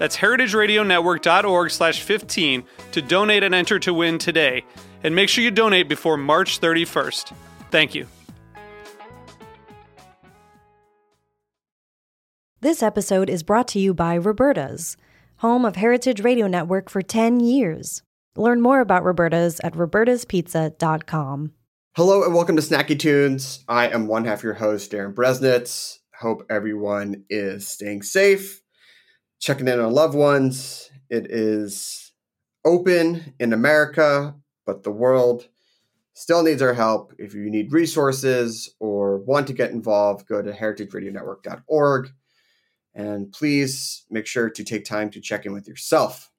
That's heritageradionetwork.org slash 15 to donate and enter to win today. And make sure you donate before March 31st. Thank you. This episode is brought to you by Roberta's, home of Heritage Radio Network for 10 years. Learn more about Roberta's at robertaspizza.com. Hello and welcome to Snacky Tunes. I am one half your host, Darin Bresnitz. Hope everyone is staying safe checking in on loved ones. It is open in America, but the world still needs our help. If you need resources or want to get involved, go to heritageradionetwork.org and please make sure to take time to check in with yourself.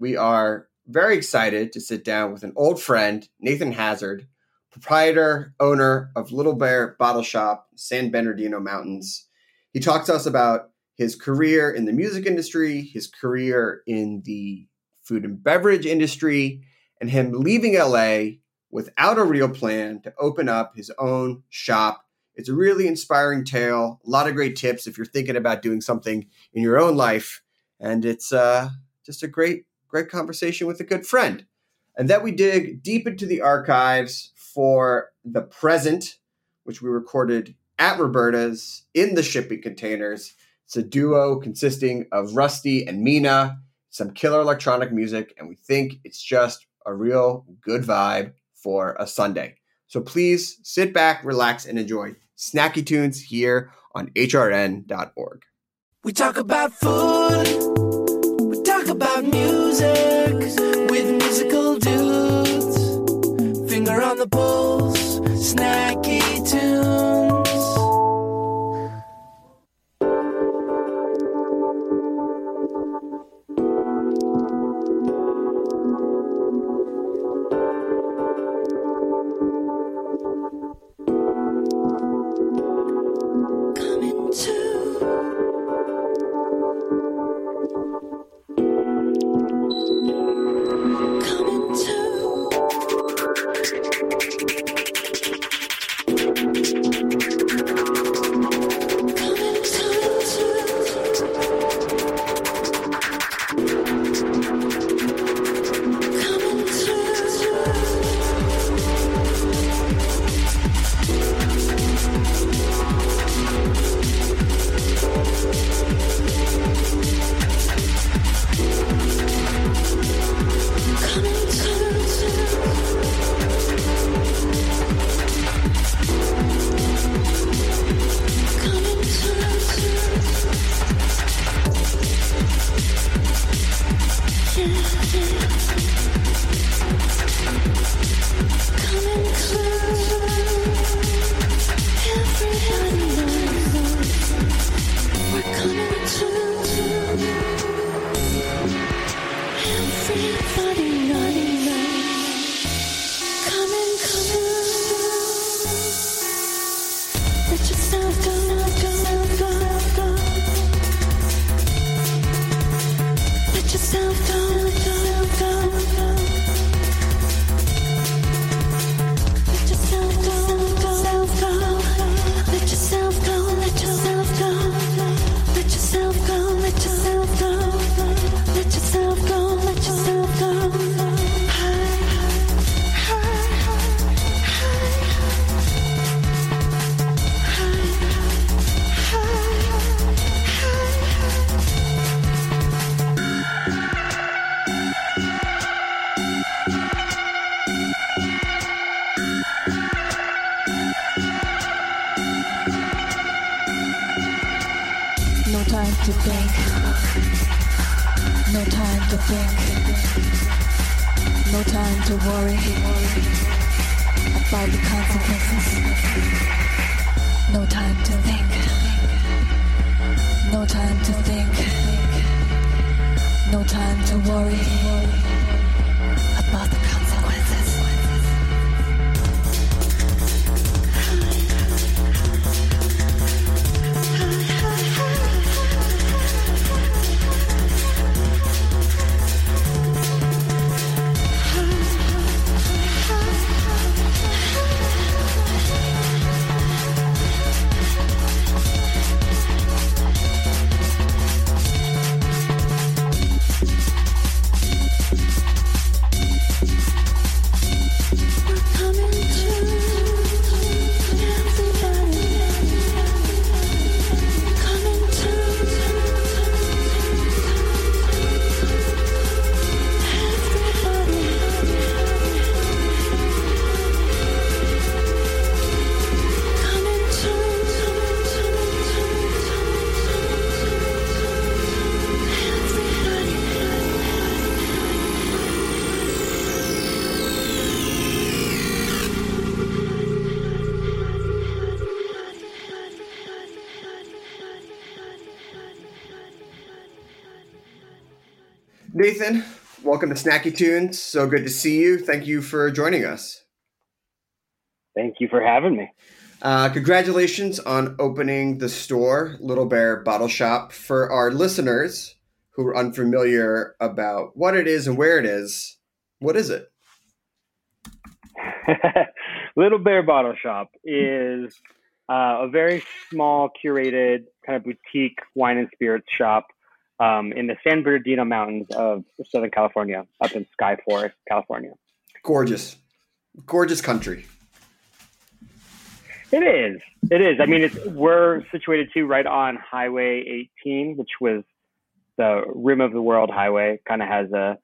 We are very excited to sit down with an old friend, Nathan Hazard, proprietor, owner of Littlebear Bottleshop, San Bernardino Mountains. He talks to us about his career in the music industry, his career in the food and beverage industry, and him leaving LA without a real plan to open up his own shop. It's a really inspiring tale, a lot of great tips if you're thinking about doing something in your own life. And it's uh, just a great, great conversation with a good friend. And then we dig deep into the archives for the present, which we recorded at Roberta's in the shipping containers. It's a duo consisting of Rusty and Mina, some killer electronic music, and we think it's just a real good vibe for a Sunday. So please sit back, relax, and enjoy Snacky Tunes here on hrn.org. We talk about food, we talk about music with musical dudes. Finger on the pulse, snacky tunes. No time to think. No time to think. No time to worry about the consequences. No time to think. No time to think. No time to worry. Welcome to Snacky Tunes. So good to see you. Thank you for joining us. Thank you for having me. Uh, congratulations on opening the store, Littlebear Bottleshop. For our listeners who are unfamiliar about what it is and where it is, what is it? Littlebear Bottleshop is uh, a very small, curated, kind of boutique wine and spirits shop um, in the San Bernardino Mountains of Southern California, up in Sky Forest, California. Gorgeous. Gorgeous country. It is. It is. I mean, it's we're situated too right on Highway 18, which was the rim of the world highway. Kind of has a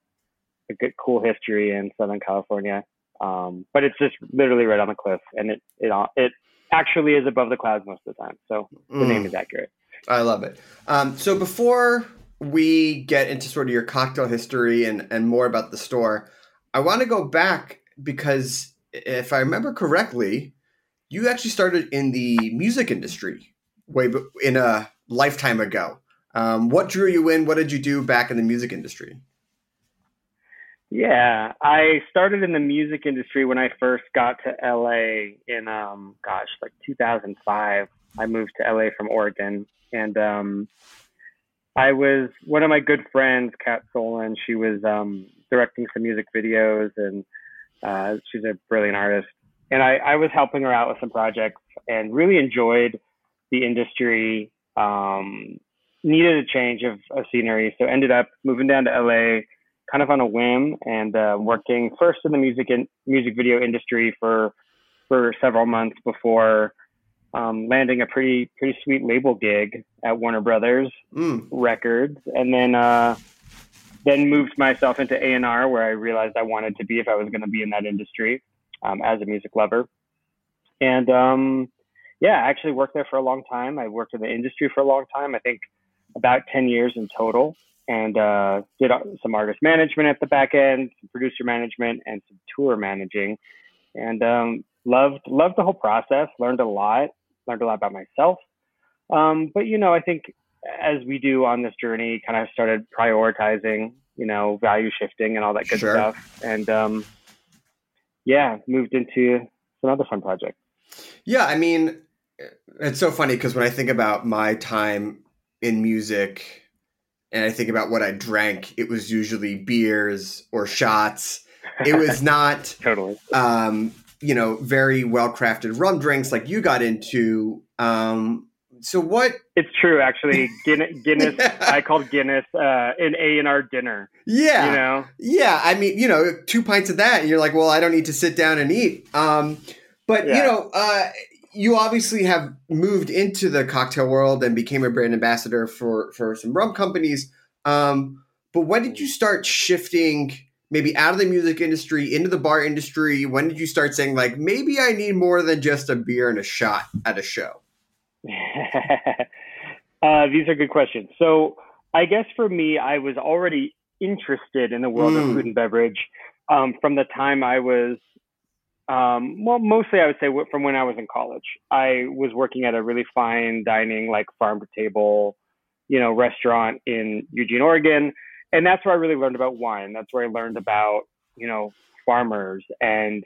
a good, cool history in Southern California. Um, but it's just literally right on the cliff, and it it it actually is above the clouds most of the time. So the Mm. name is accurate. I love it. Um, so before we get into sort of your cocktail history and, and more about the store, I want to go back because if I remember correctly, you actually started in the music industry way in a lifetime ago. Um, what drew you in? What did you do back in the music industry? Yeah, I started in the music industry when I first got to LA in um gosh, like 2005. I moved to LA from Oregon and um I was one of my good friends, Kat Solon, she was um directing some music videos and uh she's a brilliant artist. And I, I was helping her out with some projects and really enjoyed the industry. Um needed a change of, of scenery. So ended up moving down to LA kind of on a whim and uh, working first in the music in, music video industry for for several months before um, landing a pretty pretty sweet label gig at Warner Brothers Mm, Records, and then uh, then moved myself into A and R, where I realized I wanted to be if I was going to be in that industry um, as a music lover, and um, yeah, I actually worked there for a long time. I worked in the industry for a long time. I think about ten years in total and uh, did some artist management at the back end, some producer management, and some tour managing. And um, loved loved the whole process. Learned a lot. Learned a lot about myself. Um, but you know, I think as we do on this journey, kind of started prioritizing, you know, value shifting and all that good Sure. stuff. And um, yeah, moved into some other fun projects. Yeah, I mean, it's so funny because when I think about my time in music and I think about what I drank, it was usually beers or shots. It was not, Totally. um, you know, very well crafted rum drinks like you got into. Um, so what? It's true, actually. Guinness, Guinness I called Guinness uh, an A and R dinner. Yeah, You know, Yeah, I mean, you know, two pints of that, and you're like, well, I don't need to sit down and eat. Um, but you know, uh, you obviously have moved into the cocktail world and became a brand ambassador for for some rum companies. Um, but when did you start shifting? Maybe out of the music industry into the bar industry. When did you start saying like, maybe I need more than just a beer and a shot at a show? Uh, these are good questions. So I guess for me, I was already interested in the world Mm. of food and beverage um, from the time I was, um, well, mostly I would say from when I was in college. I was working at a really fine dining, like farm to table, you know, restaurant in Eugene, Oregon, and that's where I really learned about wine. That's where I learned about, you know, farmers and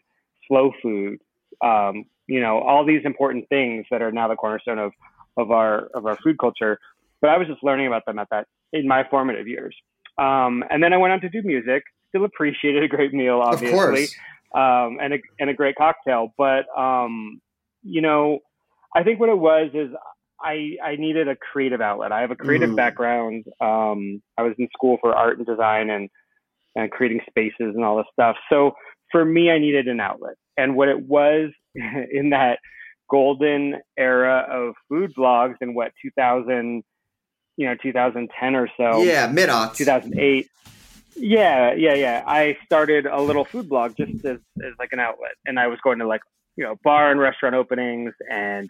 slow food. Um, you know, all these important things that are now the cornerstone of of our of our food culture. But I was just learning about them at that in my formative years. Um, and then I went on to do music. Still appreciated a great meal, obviously, um, and a and a great cocktail. But um, you know, I think what it was is I I needed a creative outlet. I have a creative Mm. background. Um, I was in school for art and design and and creating spaces and all this stuff. So for me, I needed an outlet. And what it was in that golden era of food blogs in what 2000, you know, 2010 or so, yeah, mid 2008. Yeah, yeah, yeah. I started a little food blog just as, as like an outlet, and I was going to like you know bar and restaurant openings and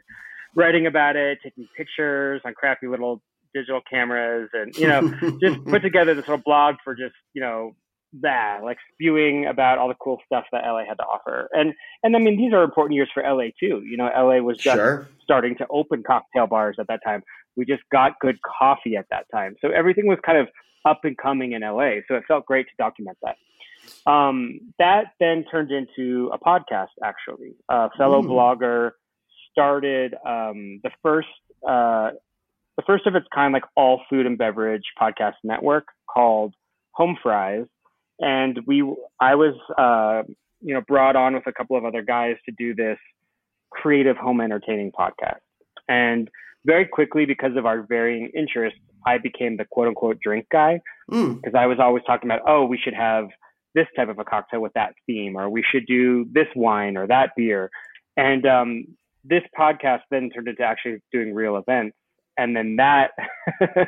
writing about it, taking pictures on crappy little digital cameras, and you know just put together this little blog for just you know that like spewing about all the cool stuff that LA had to offer. And and I mean these are important years for LA too. You know, LA was just sure. starting to open cocktail bars at that time. We just got good coffee at that time. So everything was kind of up and coming in LA. So it felt great to document that. Um, that then turned into a podcast, actually. A fellow Mm. blogger started um, the first uh, the first of its kind, like all food and beverage podcast network called Home Fries. And we, I was, uh, you know, brought on with a couple of other guys to do this creative home entertaining podcast. And very quickly, because of our varying interests, I became the quote unquote drink guy Mm. because I was always talking about, oh, we should have this type of a cocktail with that theme, or we should do this wine or that beer. And um, this podcast then turned into actually doing real events. And then that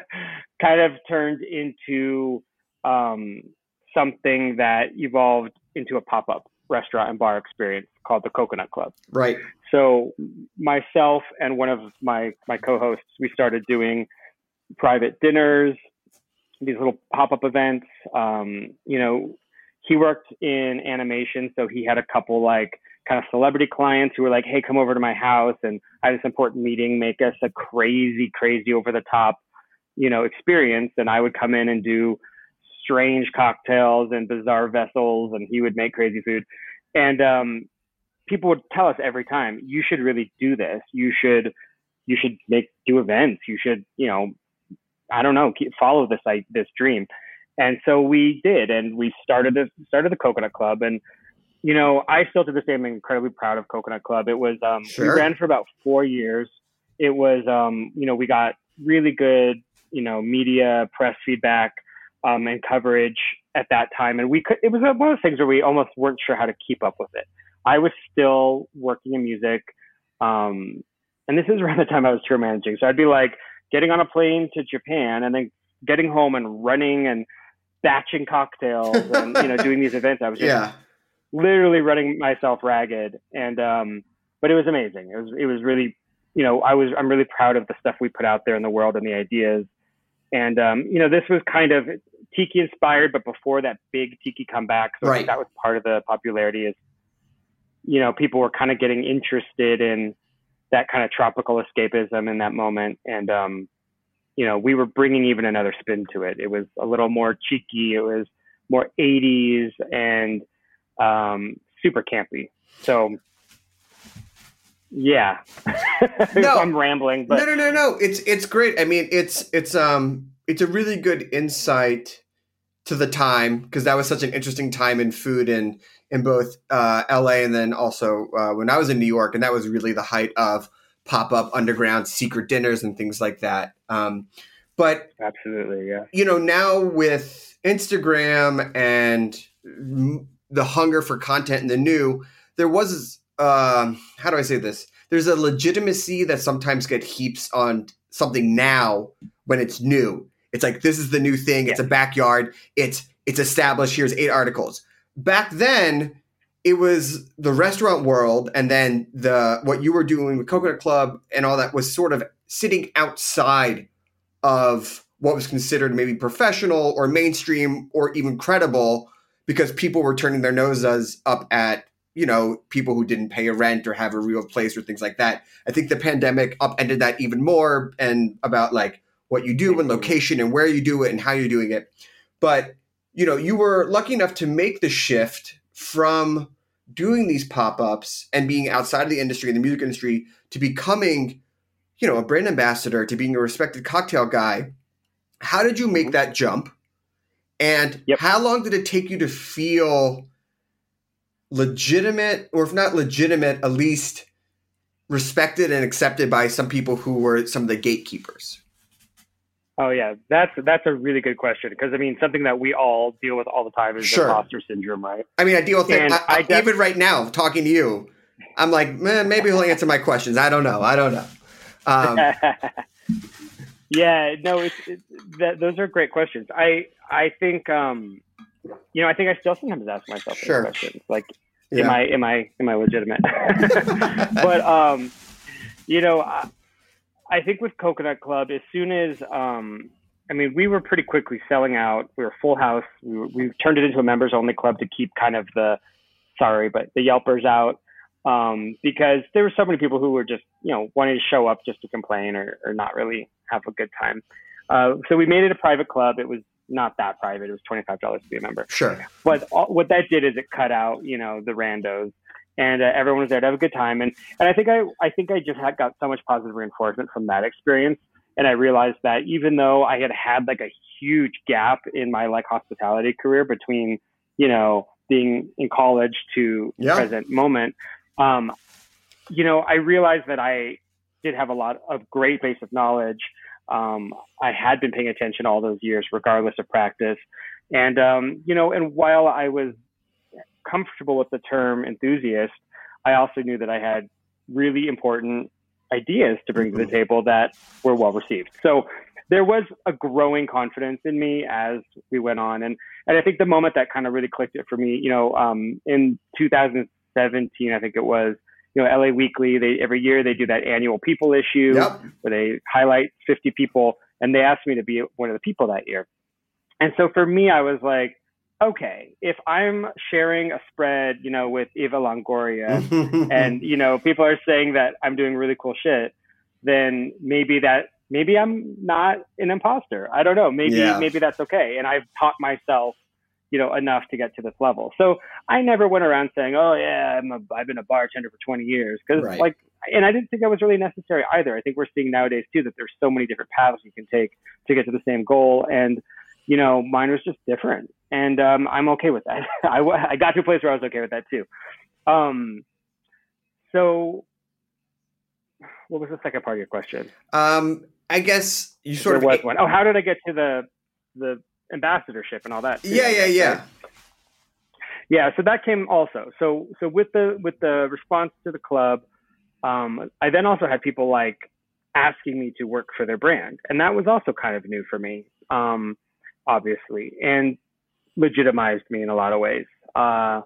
kind of turned into um, something that evolved into a pop up restaurant and bar experience called the Coconut Club. Right. So myself and one of my my co-hosts, we started doing private dinners, these little pop-up events. Um, you know, he worked in animation, so he had a couple like kind of celebrity clients who were like, "Hey, come over to my house and I have this important meeting. Make us a crazy, crazy, over the top, you know, experience." And I would come in and do strange cocktails and bizarre vessels, and he would make crazy food. And um, people would tell us every time, "You should really do this. You should, you should make do events. You should, you know, I don't know, keep, follow this like this dream." And so we did, and we started the started the Coconut Club, and you know, I still to this day am incredibly proud of Coconut Club. It was um, Sure. we ran for about four years. It was um, you know, we got really good, you know, media press feedback um, and coverage at that time, and we could. It was one of those things where we almost weren't sure how to keep up with it. I was still working in music, um, and this is around the time I was tour managing. So I'd be like getting on a plane to Japan, and then getting home and running and batching cocktails and you know doing these events. I was just Yeah. Literally running myself ragged. And um but it was amazing. It was it was really you know i was i'm really proud of the stuff we put out there in the world and the ideas. And um you know this was kind of tiki inspired but before that big tiki comeback so Right. that was part of the popularity is you know people were kind of getting interested in that kind of tropical escapism in that moment. And um you know we were bringing even another spin to it. It was a little more cheeky. It was more 80s and um, super campy. So, yeah, No. I'm rambling, but no, no, no, no. It's it's great. I mean, it's it's um it's a really good insight to the time because that was such an interesting time in food and in both uh, L.A. and then also uh, when I was in New York, and that was really the height of pop up underground secret dinners and things like that. Um, but absolutely, yeah, you know, now with Instagram and the hunger for content and the new, there was um, how do I say this? There's a legitimacy that sometimes get heaps on something now when it's new. It's like this is the new thing. It's a backyard. It's it's established. Here's eight articles. Back then, it was the restaurant world, and then the what you were doing with Coconut Club and all that was sort of sitting outside of what was considered maybe professional or mainstream or even credible because people were turning their noses up at you know people who didn't pay a rent or have a real place or things like that. I think the pandemic upended that even more and about like what you do and location and where you do it and how you're doing it. But you know you were lucky enough to make the shift from doing these pop-ups and being outside of the industry in the music industry to becoming you know a brand ambassador to being a respected cocktail guy. How did you make mm-hmm. that jump and Yep. how long did it take you to feel legitimate, or if not legitimate, at least respected and accepted by some people who were some of the gatekeepers? Oh yeah, that's that's a really good question because I mean something that we all deal with all the time is Sure. imposter syndrome, right? I mean, I deal with it. I, I def- even right now, talking to you, I'm like, man, maybe he'll answer my questions. I don't know. I don't know. Um, yeah, no, it's, it's that, those are great questions. I I think um, you know I think I still sometimes ask myself those questions like yeah. am I am I am I legitimate? but um, you know, I, I think with Coconut Club, as soon as um, I mean, we were pretty quickly selling out. We were full house. We were, we turned it into a members only club to keep kind of the sorry, but the Yelpers out um, because there were so many people who were just you know wanting to show up just to complain or, or not really have a good time. Uh, so we made it a private club. It was not that private. It was twenty five dollars to be a member. sure. But all, what that did is it cut out, you know, the randos, and uh, everyone was there to have a good time. And and I think I I think I just had got so much positive reinforcement from that experience, and I realized that even though I had had like a huge gap in my like hospitality career between, you know, being in college to Yeah. present moment, um, you know, I realized that I did have a lot of great base of knowledge. Um, I had been paying attention all those years, regardless of practice. And, um, you know, and while I was comfortable with the term enthusiast, I also knew that I had really important ideas to bring to the table that were well received. So there was a growing confidence in me as we went on. And, and I think the moment that kind of really clicked it for me, you know, um, in 2017, I think it was, you know, LA Weekly, they every year they do that annual people issue Yep. where they highlight 50 people and they asked me to be one of the people that year. And so for me, I was like, okay, if I'm sharing a spread, you know, with Eva Longoria and, you know, people are saying that I'm doing really cool shit, then maybe that, maybe I'm not an imposter. I don't know. Maybe, Yeah. maybe that's okay. And I've taught myself, you know, enough to get to this level. So I never went around saying, oh yeah, I'm a, I've been a bartender for 20 years. Cause Right. like, and I didn't think that was really necessary either. I think we're seeing nowadays too that there's so many different paths you can take to get to the same goal. And, you know, mine was just different. And um, I'm okay with that. I, I got to a place where I was okay with that too. Um, so, what was the second part of your question? um, I guess you sort there of. was one. Oh, how did I get to the the ambassadorship and all that? too, yeah, yeah, yeah. right? yeah so that came also so so with the with the response to the club um, i then also had people like asking me to work for their brand and that was also kind of new for me um, obviously and legitimized me in a lot of ways uh,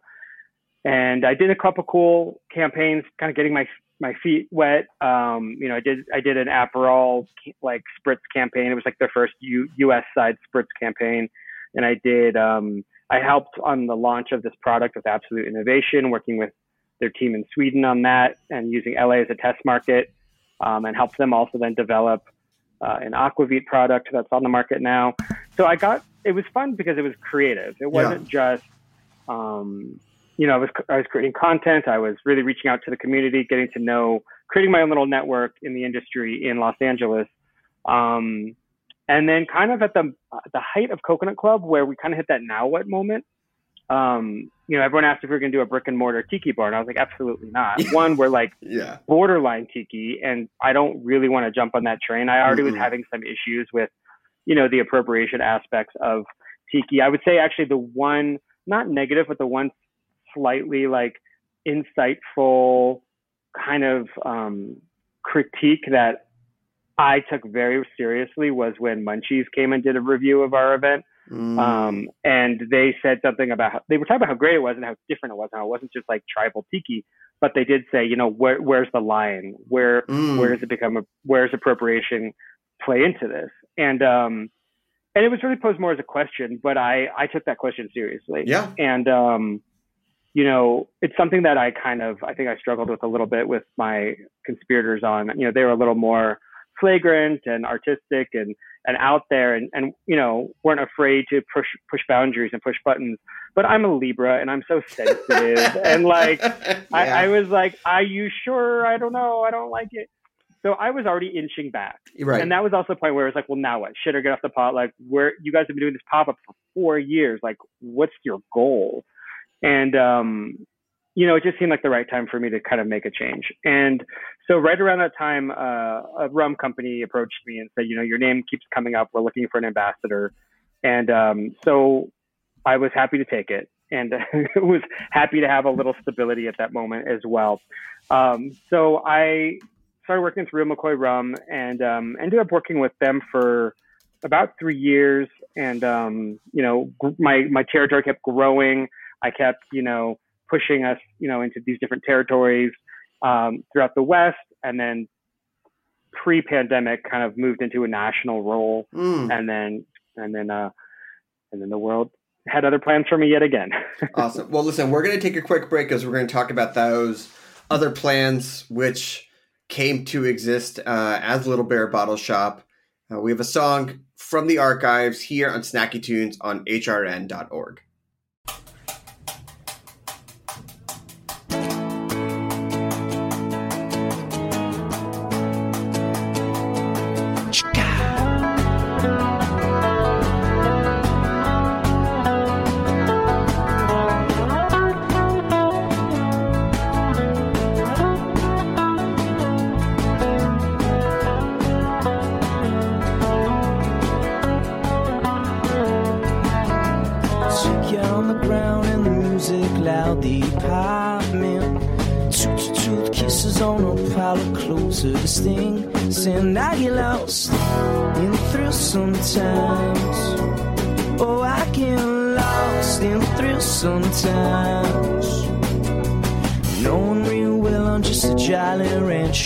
and i did a couple cool campaigns kind of getting my my feet wet um, you know i did i did an aperol like spritz campaign it was like their first U, us side spritz campaign and i did um, I helped on the launch of this product with Absolut Innovation, working with their team in Sweden on that and using LA as a test market, um, and helped them also then develop uh, an Aquavit product that's on the market now. So I got it was fun because it was creative. It wasn't just um, you know I was I was creating content. I was really reaching out to the community, getting to know, creating my own little network in the industry in Los Angeles. Um, and then kind of at the the height of Coconut Club, where we kind of hit that now what moment. Um, you know, everyone asked if we were going to do a brick and mortar tiki bar, and I was like, absolutely not. One, we're like Yeah. borderline tiki, and I don't really want to jump on that train. I already was Mhm. having some issues with, you know, the appropriation aspects of tiki. I would say actually the one not negative, but the one slightly like insightful kind of um, critique that I took very seriously was when Munchies came and did a review of our event. Mm. Um, and they said something about how, they were talking about how great it was and how different it was, and how it wasn't just like tribal tiki, but they did say, you know, where, where's the line? Where Mm. where does it become a where's appropriation play into this? and um, and it was really posed more as a question, but I I took that question seriously. Yeah. And um, you know, it's something that I kind of I think I struggled with a little bit with my conspirators on. You know, they were a little more flagrant and artistic and and out there and and you know weren't afraid to push push boundaries and push buttons. But i'm a libra and i'm so sensitive and like yeah. I, I was like are you sure? I don't know. I don't like it. So i was already inching back. Right. and that was also the point where it was like well now what? Shit or get off the pot? Like where you guys have been doing this pop-up for four years. Like what's your goal and um you know, it just seemed like the right time for me to kind of make a change. And so right around that time, uh, a rum company approached me and said, you know, your name keeps coming up. We're looking for an ambassador. And um, so I was happy to take it and was happy to have a little stability at that moment as well. Um, so I started working through McCoy Rum and um, ended up working with them for about three years. And, um, you know, my, my territory kept growing. I kept, you know, pushing us, you know, into these different territories um, throughout the West, and then pre-pandemic, kind of moved into a national role, Mm, and then and then uh, and then the world had other plans for me yet again. awesome. Well, listen, we're going to take a quick break because we're going to talk about those other plans which came to exist uh, as Littlebear Bottleshop. Uh, we have a song from the archives here on Snacky Tunes on hrn.org.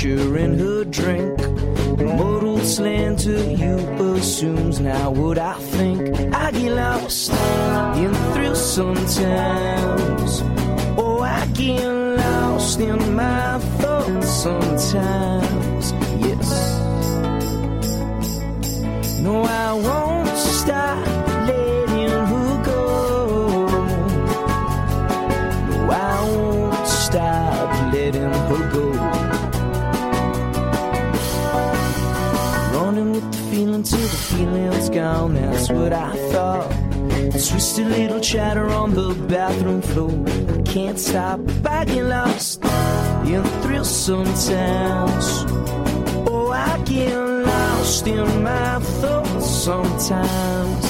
rancher in her drink. Mortal slander you assumes now what I think. I get lost in thrill sometimes. Oh, I get lost in my thoughts sometimes. Feeling's. That's what I thought. Twisted little chatter on the bathroom floor. I can't stop. I get lost in thrill sometimes. Oh, I get lost in my thoughts sometimes.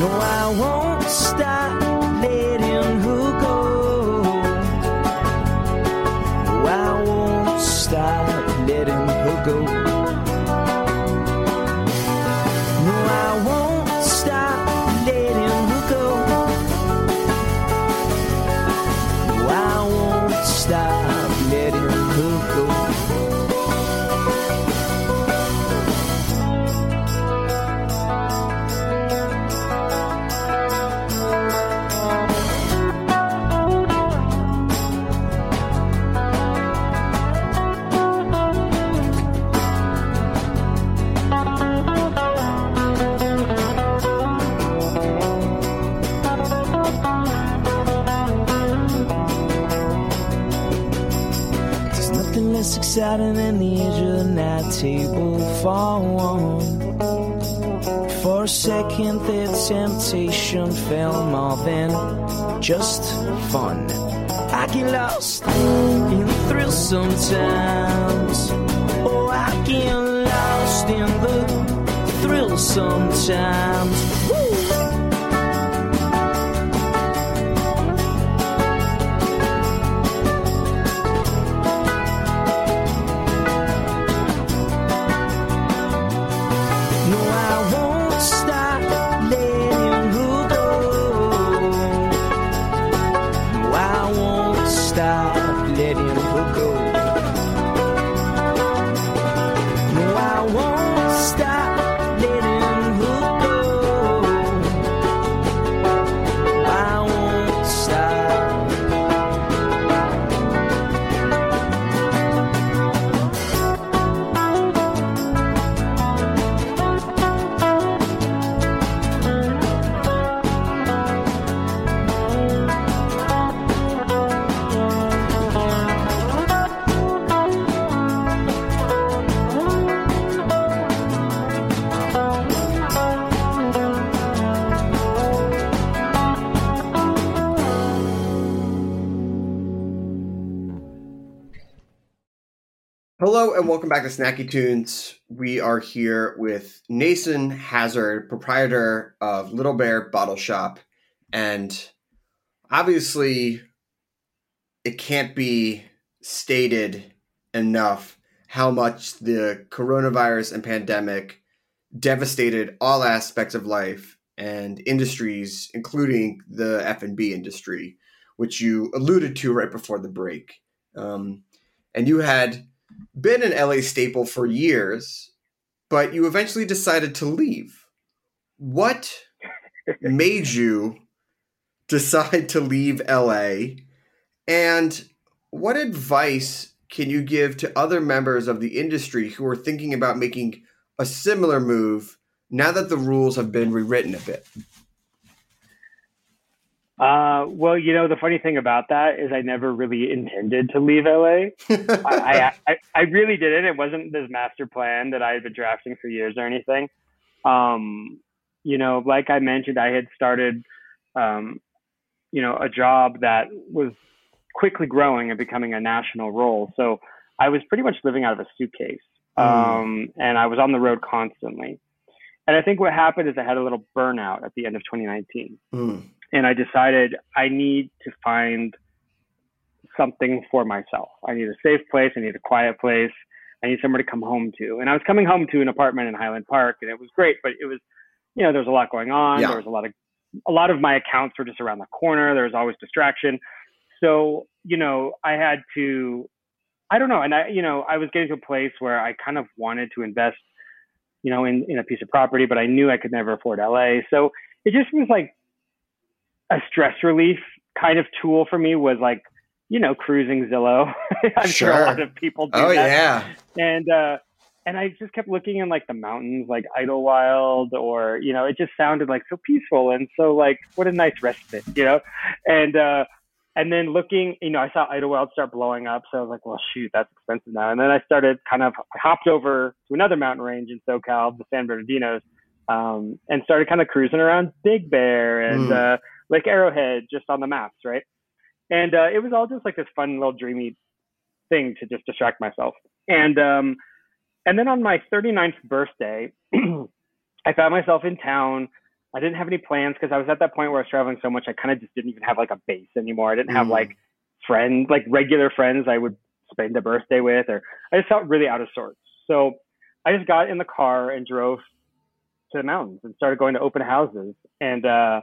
No, I won't stop edge of the night table for one. For a second, the temptation felt more than just fun. I get lost in the thrill sometimes. Oh, I get lost in the thrill sometimes. Back to Snacky Tunes. We are here with Nathan Hazard, proprietor of Littlebear Bottleshop. And obviously, it can't be stated enough how much the coronavirus and pandemic devastated all aspects of life and industries, including the F&B industry, which you alluded to right before the break. Um, and you had been an LA staple for years, but you eventually decided to leave. What made you decide to leave LA? And what advice can you give to other members of the industry who are thinking about making a similar move now that the rules have been rewritten a bit? Uh, well, you know, the funny thing about that is I never really intended to leave LA. I, I, I really didn't. It wasn't this master plan that I had been drafting for years or anything. Um, you know, like I mentioned, I had started, um, you know, a job that was quickly growing and becoming a national role. So I was pretty much living out of a suitcase. Um, and I was on the road constantly. And I think what happened is I had a little burnout at the end of 2019. Mm. And I decided I need to find something for myself. I need a safe place. I need a quiet place. I need somewhere to come home to. And I was coming home to an apartment in Highland Park, and it was great, but it was, you know, there was a lot going on. Yeah. There was a lot of, a lot of my accounts were just around the corner. There was always distraction. So, you know, I had to, I don't know. And I, you know, I was getting to a place where I kind of wanted to invest, you know, in, in a piece of property, but I knew I could never afford LA. So it just was like a stress relief kind of tool for me was like, you know, cruising Zillow. I'm sure. Sure. a lot of people do Oh, that yeah. and uh and I just kept looking in like the mountains, like Idyllwild, or you know, it just sounded like so peaceful and so like what a nice respite, you know, and uh and then looking, you know, I saw Idyllwild start blowing up, so I was like, well, shoot, that's expensive now. And then I started kind of I hopped over to another mountain range in SoCal, the San Bernardinos, um, and started kind of cruising around Big Bear and Mm. uh, Lake Arrowhead, just on the maps, right? And uh, it was all just like this fun little dreamy thing to just distract myself. And um, and then on my 39th birthday, I found myself in town. I didn't have any plans because I was at that point where I was traveling so much. I kind of just didn't even have like a base anymore. I didn't have Mm. like friends, like regular friends I would spend a birthday with, or I just felt really out of sorts. So I just got in the car and drove to the mountains and started going to open houses. And uh,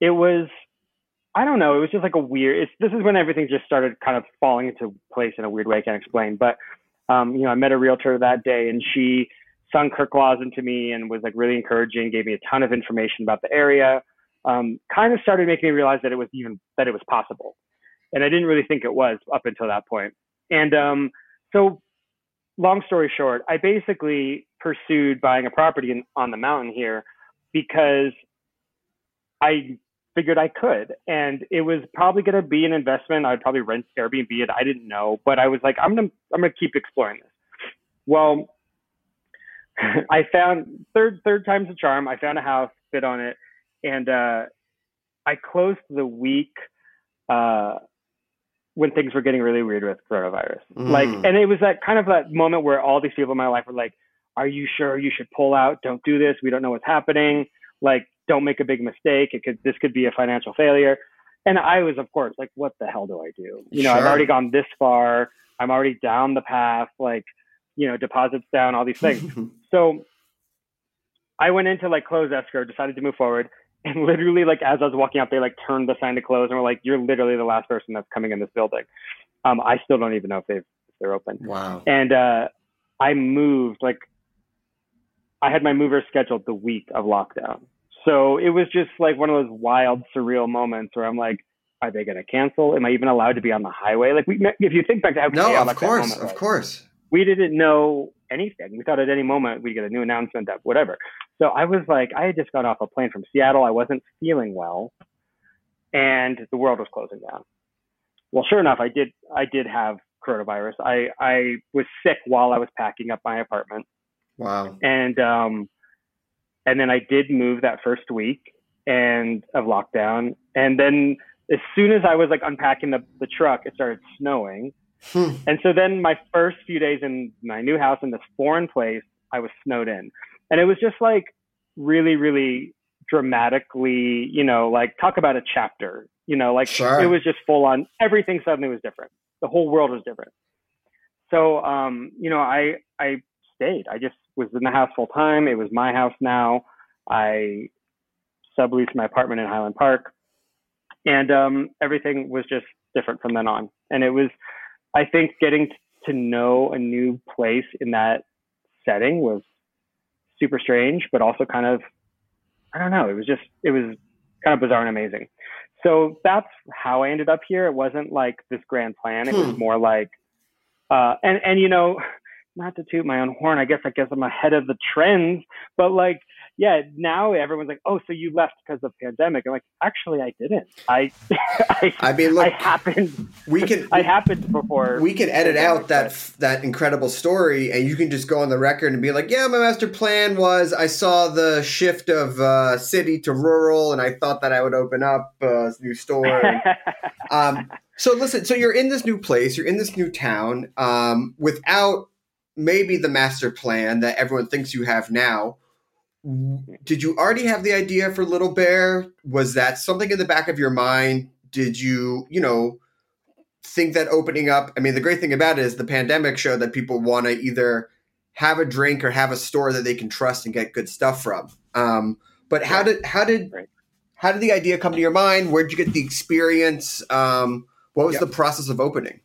it was, I don't know, it was just like a weird. It's, this is when everything just started kind of falling into place in a weird way I can't explain. But um, you know, I met a realtor that day, and she sunk her claws into me and was like really encouraging, gave me a ton of information about the area. Um, kind of started making me realize that it was even that it was possible, and I didn't really think it was up until that point. And um, so, long story short, I basically pursued buying a property in, on the mountain here because I figured I could, and it was probably going to be an investment. I'd probably rent Airbnb it. I didn't know, but I was like, I'm gonna I'm gonna keep exploring this. Well, I found third third time's a charm. I found a house, bid on it, and uh, I closed the week uh, when things were getting really weird with coronavirus. Like, Mm. and it was that kind of that moment where all these people in my life were like, "Are you sure you should pull out? Don't do this. We don't know what's happening. Like, don't make a big mistake. It could this could be a financial failure." And I was, of course, like, "What the hell do I do? You know, I've already gone this far. I'm already down the path. Like, you know, deposits down, all these things." So I went into like close escrow, decided to move forward, and literally like as I was walking out, they like turned the sign to close and were like, "You're literally the last person that's coming in this building." Um, I still don't even know if they've if they're open. wow. And uh, I moved like I had my mover scheduled the week of lockdown, so it was just like one of those wild, surreal moments where I'm like, "Are they going to cancel? Am I even allowed to be on the highway?" Like we, if you think back to how No, chaotic of that course, moment of was course. we didn't know anything. We thought at any moment we'd get a new announcement that whatever. So I was like, I had just got off a plane from Seattle. I wasn't feeling well, and the world was closing down. Well, sure enough, I did. I did have coronavirus. I I was sick while I was packing up my apartment, Wow. and um, and then I did move that first week and of lockdown, and then as soon as I was like unpacking the the truck, it started snowing Hmm. And so then my first few days in my new house in this foreign place, I was snowed in. And it was just like really, really dramatically, you know, like talk about a chapter, you know, like Sure. it was just full on everything suddenly was different. The whole world was different. So um, you know, I I stayed. I just was in the house full time. It was my house now. I subleased my apartment in Highland Park. And um everything was just different from then on. And it was I think getting to know a new place in that setting was super strange, but also kind of, I don't know, it was just, it was kind of bizarre and amazing. So that's how I ended up here. It wasn't like this grand plan. It was Hmm. more like, uh, and, and, you know, not to toot my own horn, I guess, I guess I'm ahead of the trends, but like, yeah, now everyone's like, oh, so you left because of pandemic. I'm like, actually, I didn't. I, I, I mean, look, I happened, we can I happened before. we can edit out that but- that incredible story, and you can just go on the record and be like, "Yeah, my master plan was I saw the shift of uh, city to rural, and I thought that I would open up uh, a new store." And, um, so listen, so you're in this new place, you're in this new town, um, without maybe the master plan that everyone thinks you have now. Did you already have the idea for Littlebear? Was that something in the back of your mind? Did you, you know, think that opening up? I mean, the great thing about it is the pandemic showed that people want to either have a drink or have a store that they can trust and get good stuff from. Um, but how did how did Right. how did the idea come to your mind? Where did you get the experience? Um, what was Yeah. the process of opening?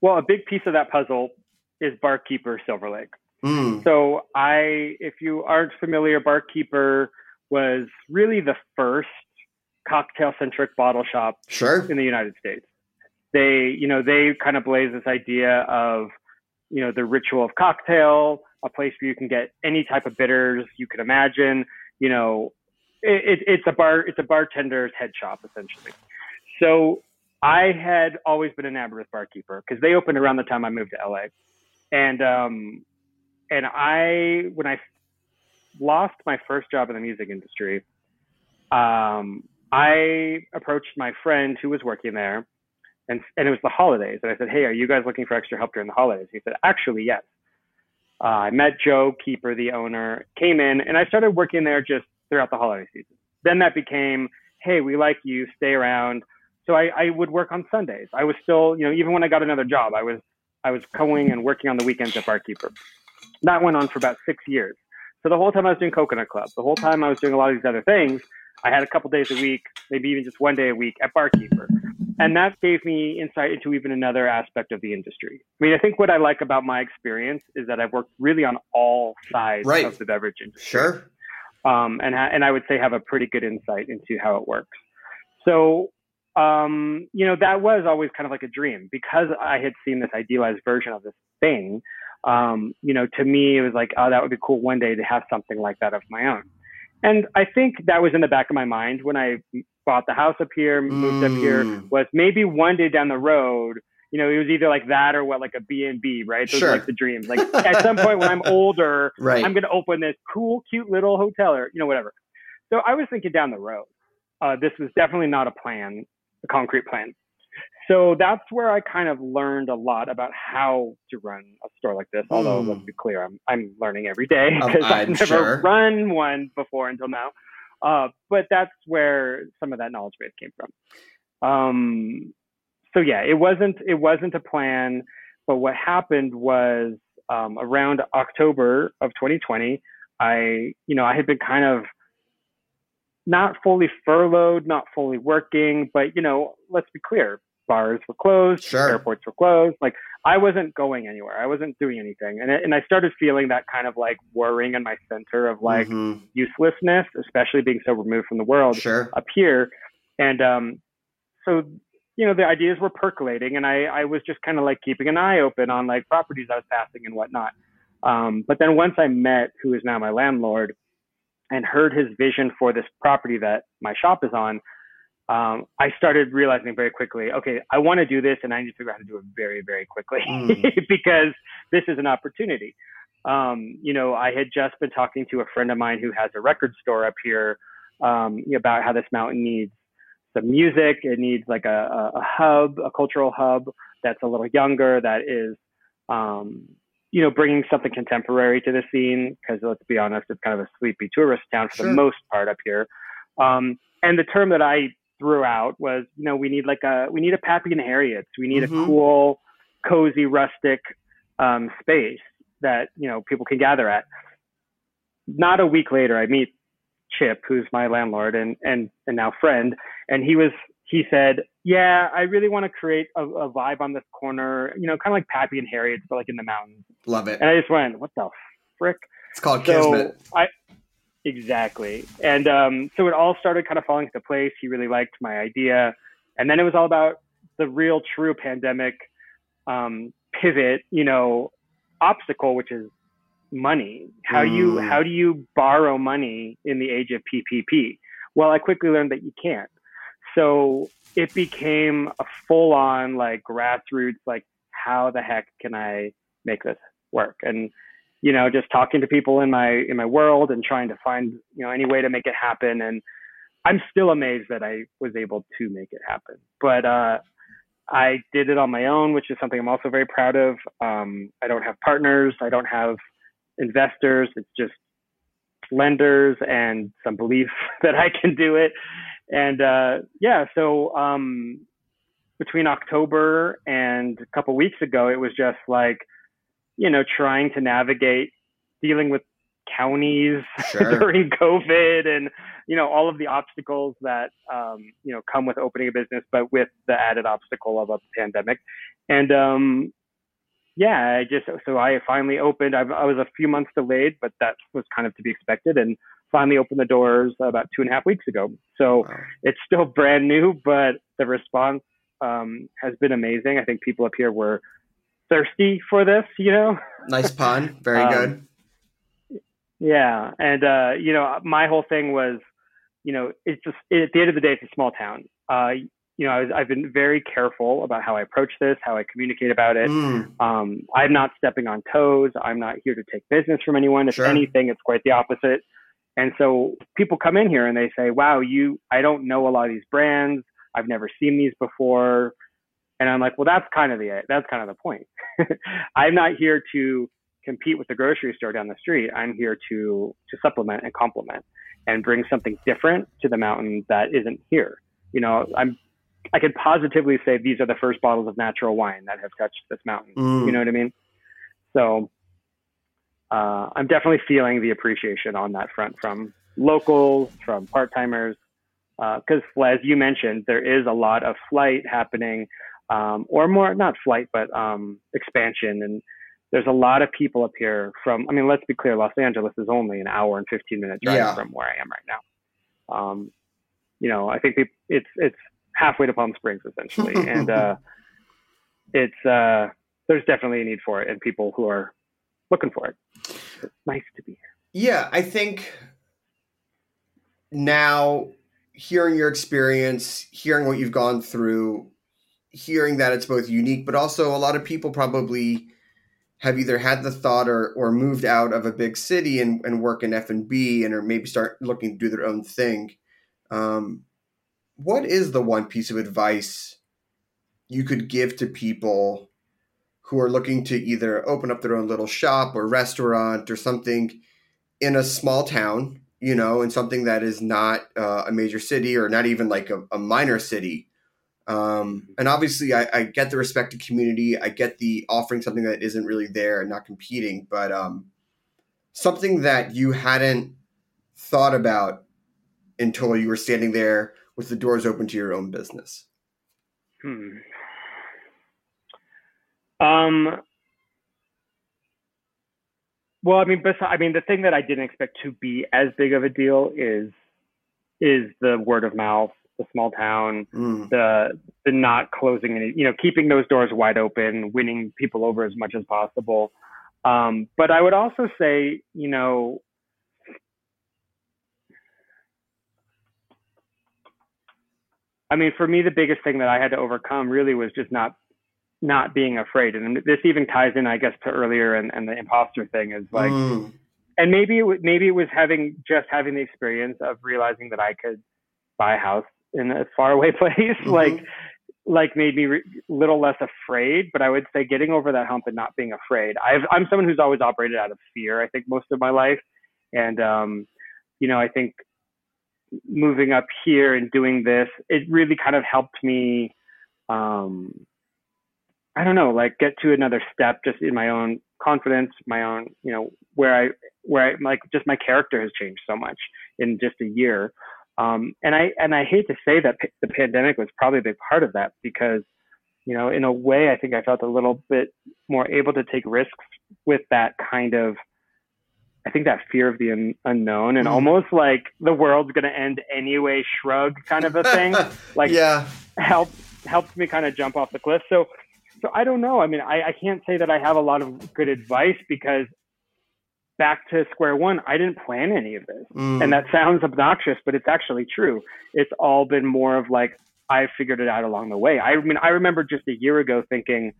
well, a big piece of that puzzle is Barkeeper Silver Lake. Mm, So I, if you aren't familiar, Barkeeper was really the first cocktail-centric bottle shop sure. in the United States. They, you know, they kind of blaze this idea of, you know, the ritual of cocktail, a place where you can get any type of bitters you can imagine. You know, it, it, it's a bar, it's a bartender's head shop essentially. So I had always been enamored with Barkeeper because they opened around the time I moved to LA, and um, and I when I lost my first job in the music industry, um, I approached my friend who was working there, and and it was the holidays, and I said, "Hey, are you guys looking for extra help during the holidays?" He said, "Actually, yes." Uh, I met Joe Keeper, the owner, came in, and I started working there just throughout the holiday season. Then that became, "Hey, we like you, stay around." So I, I would work on Sundays. I was still, you know, even when I got another job, I was I was going and working on the weekends at Barkeeper. That went on for about six years. So the whole time I was doing Coconut Club, the whole time I was doing a lot of these other things, I had a couple days a week, maybe even just one day a week at Barkeeper. And that gave me insight into even another aspect of the industry. I mean, I think what I like about my experience is that I've worked really on all sides Right. of the beverage industry Sure. um, and ha- and I would say have a pretty good insight into how it works. So, um, you know, that was always kind of like a dream because I had seen this idealized version of this thing. Um, you know, to me, it was like, oh, that would be cool one day to have something like that of my own. And I think that was in the back of my mind when I bought the house up here, moved up here, Mm. was maybe one day down the road, you know, it was either like that or what, like a B and B, right? Those Sure. like the dreams. Like at some point when I'm older, Right. I'm going to open this cool, cute little hotel or, you know, whatever. So I was thinking down the road. Uh, this was definitely not a plan, concrete plan. So that's where I kind of learned a lot about how to run a store like this. Although, Hmm. let's be clear, I'm, I'm learning every day because I've never sure. run one before until now. Uh, but that's where some of that knowledge base came from. Um, so yeah, it wasn't it wasn't a plan, but what happened was um, around October of 2020, I you know I had been kind of not fully furloughed, not fully working, but you know let's be clear, bars were closed, Sure. airports were closed, like I wasn't going anywhere, I wasn't doing anything, and it- and I started feeling that kind of like worrying in my center of like Mhm. uselessness, especially being so removed from the world Sure. up here. And um, so, you know, the ideas were percolating, and I, I was just kind of like keeping an eye open on like properties I was passing and whatnot. Um, but then once I met who is now my landlord and heard his vision for this property that my shop is on, um, I started realizing very quickly, okay, I want to do this, and I need to figure out how to do it very, very quickly Mm. because this is an opportunity. Um, you know, I had just been talking to a friend of mine who has a record store up here um, about how this mountain needs some music. It needs like a, a, a hub, a cultural hub. that's a little younger, that is, um, you know, bringing something contemporary to the scene. Because let's be honest, it's kind of a sleepy tourist town for Sure. the most part up here. Um, and the term that I threw out was, you know, we need like a we need a Pappy and Harriet's. We need Mhm. a cool, cozy, rustic um, space that you know people can gather at. Not a week later, I meet Chip, who's my landlord and and and now friend, and he was he said, "Yeah, I really want to create a, a vibe on this corner, you know, kind of like Pappy and Harriet's, but like in the mountains." Love it. And I just went, "What the frick?" It's called so Kismet. I exactly, and um, so it all started kind of falling into place. He really liked my idea, and then it was all about the real, true pandemic um, pivot. You know, obstacle, which is money. How do you Mm. how do you borrow money in the age of PPP? Well, I quickly learned that you can't. So it became a full on like grassroots like how the heck can I make this work? And you know, just talking to people in my in my world and trying to find, you know, any way to make it happen and I'm still amazed that I was able to make it happen. But uh I did it on my own, which is something I'm also very proud of. Um, I don't have partners. I don't have investors. It's just lenders and some belief that I can do it. And uh, yeah, so um, between October and a couple weeks ago, it was just like, you know, trying to navigate dealing with counties Sure. during COVID and you know all of the obstacles that um, you know come with opening a business, but with the added obstacle of a pandemic. And um, yeah, I just so I finally opened. I, I was a few months delayed, but that was kind of to be expected, and finally opened the doors about two and a half weeks ago. So Wow. it's still brand new, but the response um, has been amazing. I think people up here were thirsty for this, you know. Nice pun. Very Um, good. Yeah, and uh, you know, my whole thing was, you know, it's just at the end of the day, it's a small town. Uh, you know, I was, I've been very careful about how I approach this, how I communicate about it. Mm, Um, I'm not stepping on toes. I'm not here to take business from anyone. If Sure. anything, it's quite the opposite. And so people come in here and they say, "Wow, you! I don't know a lot of these brands. I've never seen these before." And I'm like, "Well, that's kind of the that's kind of the point. I'm not here to compete with the grocery store down the street. I'm here to to supplement and complement and bring something different to the mountain that isn't here. You know, I'm I could positively say these are the first bottles of natural wine that have touched this mountain. Mm. You know what I mean? So uh, I'm definitely feeling the appreciation on that front from locals, from part timers, because as you mentioned, there is a lot of flight happening, um, or more not flight, but um, expansion, and there's a lot of people up here from. I mean, let's be clear, Los Angeles is only an hour and 15 minute drive Yeah. from where I am right now. Um, you know, I think it's it's halfway to Palm Springs essentially, and uh, it's uh, there's definitely a need for it and people who are looking for it. It's nice to be here. Yeah, I think now hearing your experience, hearing what you've gone through, hearing that it's both unique, but also a lot of people probably have either had the thought or, or moved out of a big city and, and work in F&B and or maybe start looking to do their own thing. Um, what is the one piece of advice you could give to people who are looking to either open up their own little shop or restaurant or something in a small town, you know, in something that is not uh, a major city or not even like a, a minor city. Um, and obviously, I, I get the respect respected community. I get the offering something that isn't really there and not competing, but um, something that you hadn't thought about until you were standing there with the doors open to your own business. Hmm. Um. Well, I mean, bes- I mean, the thing that I didn't expect to be as big of a deal is is the word of mouth, the small town, Mm, the the not closing any, you know, keeping those doors wide open, winning people over as much as possible. Um, but I would also say, you know, I mean, for me, the biggest thing that I had to overcome really was just not not being afraid. And this even ties in, I guess, to earlier and, and the imposter thing is like, mm, and maybe it w- maybe it was having just having the experience of realizing that I could buy a house in a faraway place. Mhm. Like like made me a little less afraid, but I would say getting over that hump and not being afraid. I've, I'm someone who's always operated out of fear, I think, most of my life. And, um, you know, I think moving up here and doing this, it really kind of helped me, um, I don't know, like get to another step just in my own confidence, my own, you know, where I, where I, like, just my character has changed so much in just a year. Um, and I and I hate to say that p- the pandemic was probably a big part of that because, you know, in a way, I think I felt a little bit more able to take risks with that kind of, I think that fear of the un- unknown and Mm. almost like the world's going to end anyway, shrug kind of a thing. like yeah, helped helped me kind of jump off the cliff. So so I don't know. I mean, I, I can't say that I have a lot of good advice because back to square one, I didn't plan any of this. Mm. And that sounds obnoxious, but it's actually true. It's all been more of like I figured it out along the way. I mean, I remember just a year ago thinking,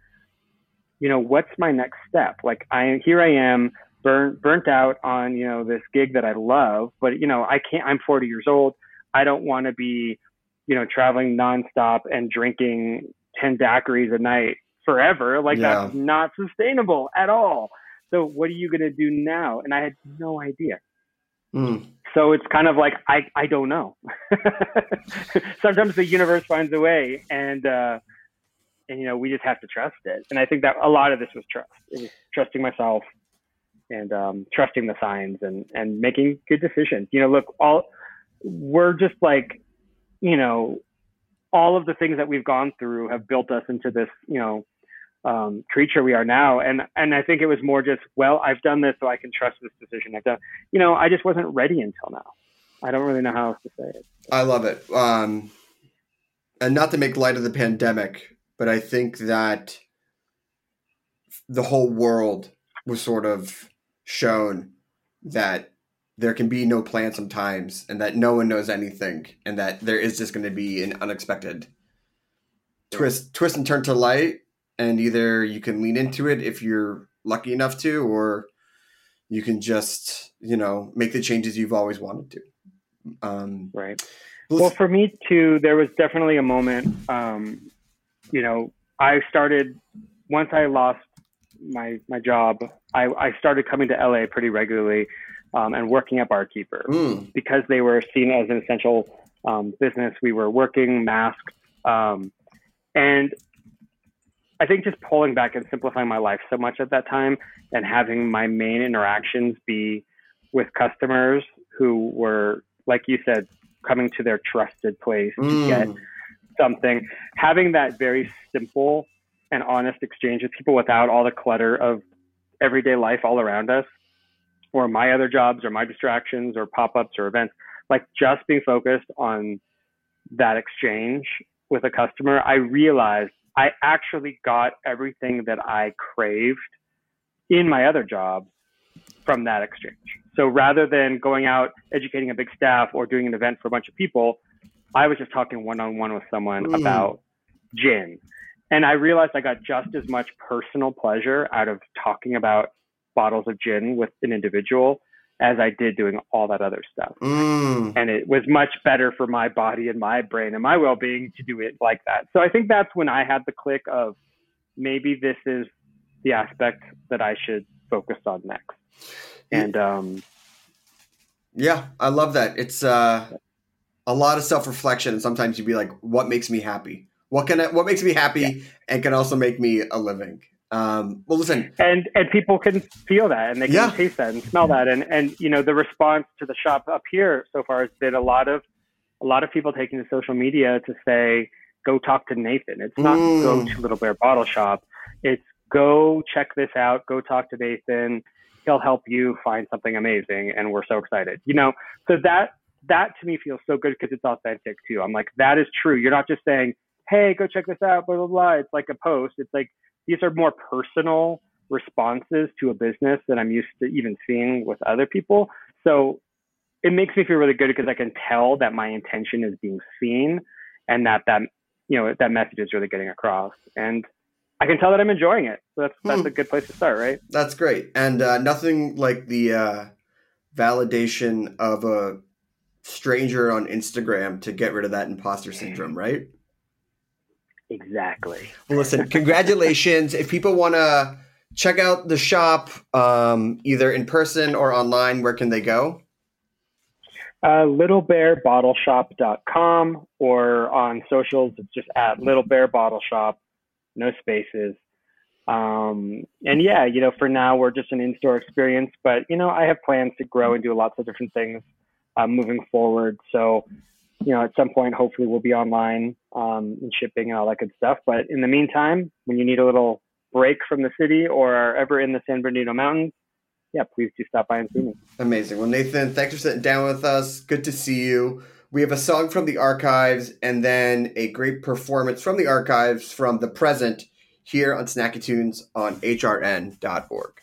you know, what's my next step? Like I here I am burnt burnt out on, you know, this gig that I love, but you know, I can't I'm 40 years old. I don't want to be, you know, traveling nonstop and drinking 10 daiquiris a night forever. Like Yeah. that's not sustainable at all. So what are you going to do now? And I had no idea. Mm. So it's kind of like I I don't know. Sometimes the universe finds a way, and uh, and you know we just have to trust it. And I think that a lot of this was trust. It was trusting myself and um, trusting the signs and and making good decisions. You know, look, all we're just like you know all of the things that we've gone through have built us into this you know um, creature we are now. And and I think it was more just well I've done this so I can trust this decision. I've done you know I just wasn't ready until now. I don't really know how else to say it. I love it. Um, and not to make light of the pandemic, but I think that the whole world was sort of shown that there can be no plan sometimes, and that no one knows anything, and that there is just going to be an unexpected twist, twist and turn to light, and either you can lean into it if you're lucky enough to, or you can just you know make the changes you've always wanted to. Um, Right. Well, for me too, there was definitely a moment. Um, you know, I started once I lost my my job. I, I started coming to LA pretty regularly um, and working at Barkeeper mm, because they were seen as an essential um, business. We were working masked, um, and I think just pulling back and simplifying my life so much at that time, and having my main interactions be with customers who were, like you said, coming to their trusted place to mm. get something, having that very simple and honest exchange with people without all the clutter of everyday life all around us, or my other jobs, or my distractions, or pop ups, or events. Like just being focused on that exchange with a customer, I realized I actually got everything that I craved in my other job from that exchange. So rather than going out educating a big staff or doing an event for a bunch of people, I was just talking one on one with someone Mm. about gin. And I realized I got just as much personal pleasure out of talking about bottles of gin with an individual as I did doing all that other stuff. Mm. And it was much better for my body and my brain and my well being to do it like that. So I think that's when I had the click of maybe this is the aspect that I should focus on next. And um, Yeah, I love that. It's uh, a lot of self reflection, and sometimes you'd be like, "What makes me happy? What can I, what makes me happy, and can also make me a living?" Um, well, listen, and and people can feel that and they can Yeah. taste that and smell that and and you know the response to the shop up here so far has been a lot of a lot of people taking to social media to say go talk to Nathan. It's not Mm. go to Littlebear Bottleshop. It's go check this out. Go talk to Nathan. He'll help you find something amazing, and we're so excited. You know, so that that to me feels so good because it's authentic too. I'm like that is true. You're not just saying, hey, go check this out, blah blah blah. It's like a post. It's like these are more personal responses to a business that I'm used to even seeing with other people. So it makes me feel really good because I can tell that my intention is being seen and that that you know that message is really getting across and I can tell that I'm enjoying it. So that's that's Hmm. a good place to start, right? that's great, and uh, nothing like the uh, validation of a stranger on Instagram to get rid of that imposter syndrome, right? Exactly. Well, listen, congratulations. if people want to check out the shop, um, either in person or online, where can they go? Uh, littlebearbottleshop.com or on socials, it's just at Little Bear Bottle Shop, no spaces. Um, and yeah, you know, for now we're just an in-store experience, but you know, I have plans to grow and do lots of different things uh, moving forward. So, you know, at some point, hopefully we'll be online um, and shipping and all that good stuff. But in the meantime, when you need a little break from the city or are ever in the San Bernardino Mountains, yeah, please do stop by and see me. Amazing. Well, Nathan, thanks for sitting down with us. Good to see you. We have a song from the archives and then a great performance from the archives from the present here on Snacky Tunes on hrn.org.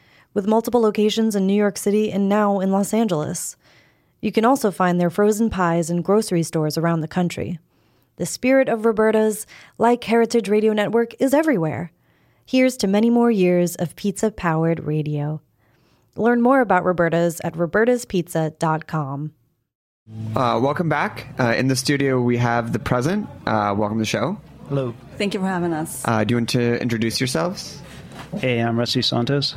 with multiple locations in New York City and now in Los Angeles. You can also find their frozen pies in grocery stores around the country. The spirit of Roberta's, like Heritage Radio Network, is everywhere. Here's to many more years of pizza powered radio. Learn more about Roberta's at robertaspizza.com. Uh, welcome back. Uh, in the studio, we have the present. Uh, welcome to the show. Hello. Thank you for having us. Uh, do you want to introduce yourselves? Hey, I'm Rusty Santos.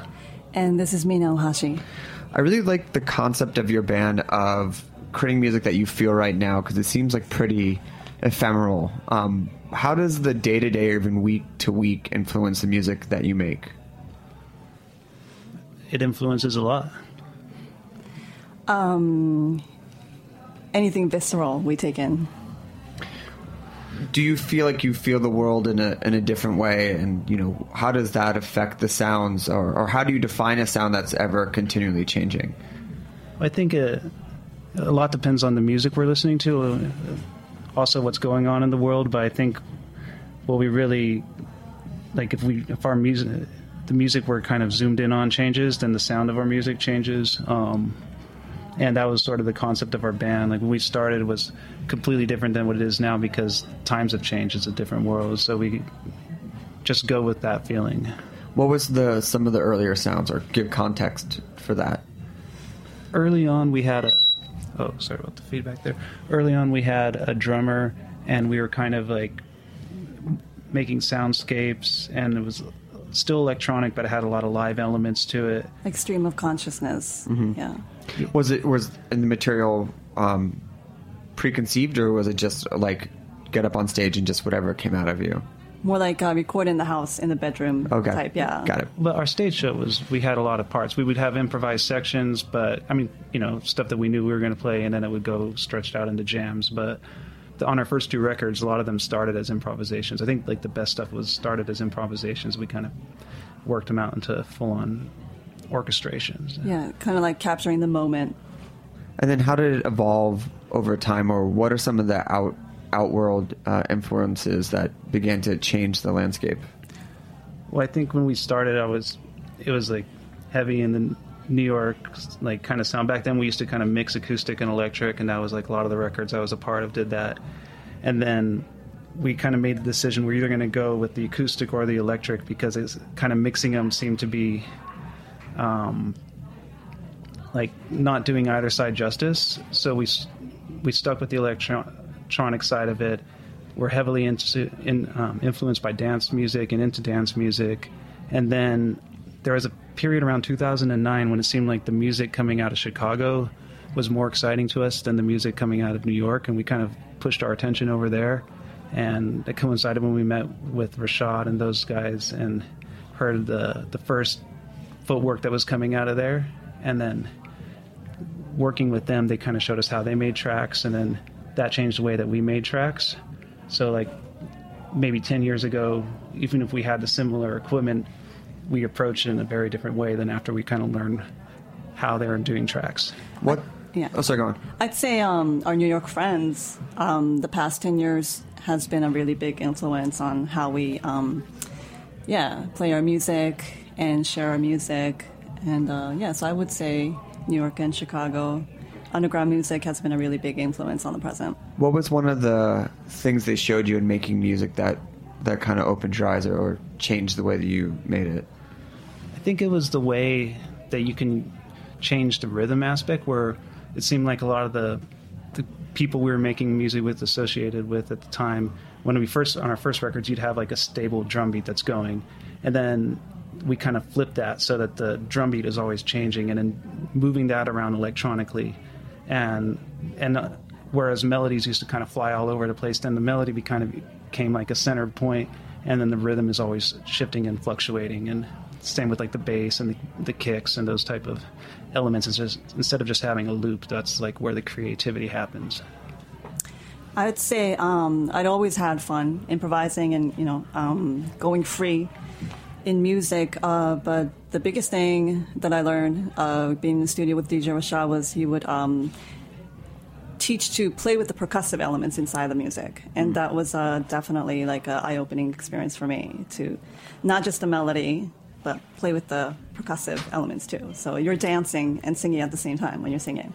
And this is Mina Ohashi. I really like the concept of your band of creating music that you feel right now because it seems like pretty ephemeral. Um, how does the day to day or even week to week influence the music that you make? It influences a lot. Um, anything visceral we take in. Do you feel like you feel the world in a in a different way, and you know how does that affect the sounds, or, or how do you define a sound that's ever continually changing? I think uh, a lot depends on the music we're listening to, uh, also what's going on in the world. But I think what we really like if we if our music the music we're kind of zoomed in on changes, then the sound of our music changes. Um, and that was sort of the concept of our band. Like when we started, was completely different than what it is now because times have changed. It's a different world, so we just go with that feeling. What was the some of the earlier sounds, or give context for that? Early on, we had a oh, sorry about the feedback there. Early on, we had a drummer, and we were kind of like making soundscapes, and it was still electronic, but it had a lot of live elements to it. Like stream of consciousness. Yeah. Was it was in the material um, preconceived, or was it just like get up on stage and just whatever came out of you? More like uh, record in the house, in the bedroom Okay, type. Yeah. got it. But our stage show was we had a lot of parts. We would have improvised sections, but I mean, you know, stuff that we knew we were going to play, and then it would go stretched out into jams. But the, on our first two records, a lot of them started as improvisations. I think like the best stuff was started as improvisations. We kind of worked them out into full on orchestrations. Yeah. Kind of like capturing the moment. And then how did it evolve over time, or what are some of the out outworld uh, influences that began to change the landscape? Well, I think when we started, I was it was like heavy in the New York like kind of sound. Back then, we used to kind of mix acoustic and electric, and that was like a lot of the records I was a part of did that. And then we kind of made the decision we're either going to go with the acoustic or the electric because it's kind of mixing them seemed to be um, like not doing either side justice. So we we stuck with the electronic side of it. We're heavily into, in, um, influenced by dance music and into dance music. And then there was a period around 2009 when it seemed like the music coming out of Chicago was more exciting to us than the music coming out of New York, and we kind of pushed our attention over there. And it coincided when we met with Rashad and those guys and heard the the first footwork that was coming out of there, and then working with them, they kind of showed us how they made tracks, and then that changed the way that we made tracks. So like maybe 10 years ago, even if we had the similar equipment, we approached it in a very different way than after we kind of learned how they were doing tracks. What? Yeah. Oh, sorry, go on. I'd say um, our New York friends, um, the past 10 years has been a really big influence on how we, um, yeah, play our music and share our music. And uh, yeah, so I would say New York and Chicago. Underground music has been a really big influence on the present. What was one of the things they showed you in making music that that kind of opened your eyes or, or changed the way that you made it? I think it was the way that you can change the rhythm aspect where it seemed like a lot of the the people we were making music with associated with at the time when we first on our first records you'd have like a stable drum beat that's going and then we kind of flip that so that the drum beat is always changing and then moving that around electronically and and uh, whereas melodies used to kind of fly all over the place then the melody be kind of became like a centered point, and then the rhythm is always shifting and fluctuating, and same with like the bass and the, the kicks and those type of elements. It's just instead of just having a loop, that's like where the creativity happens. I would say um, I'd always had fun improvising and you know um, going free in music. Uh, but the biggest thing that I learned uh, being in the studio with DJ Rashad was he would um, teach to play with the percussive elements inside the music, and that was uh, definitely like an eye-opening experience for me to not just the melody. But play with the percussive elements too. So you're dancing and singing at the same time when you're singing.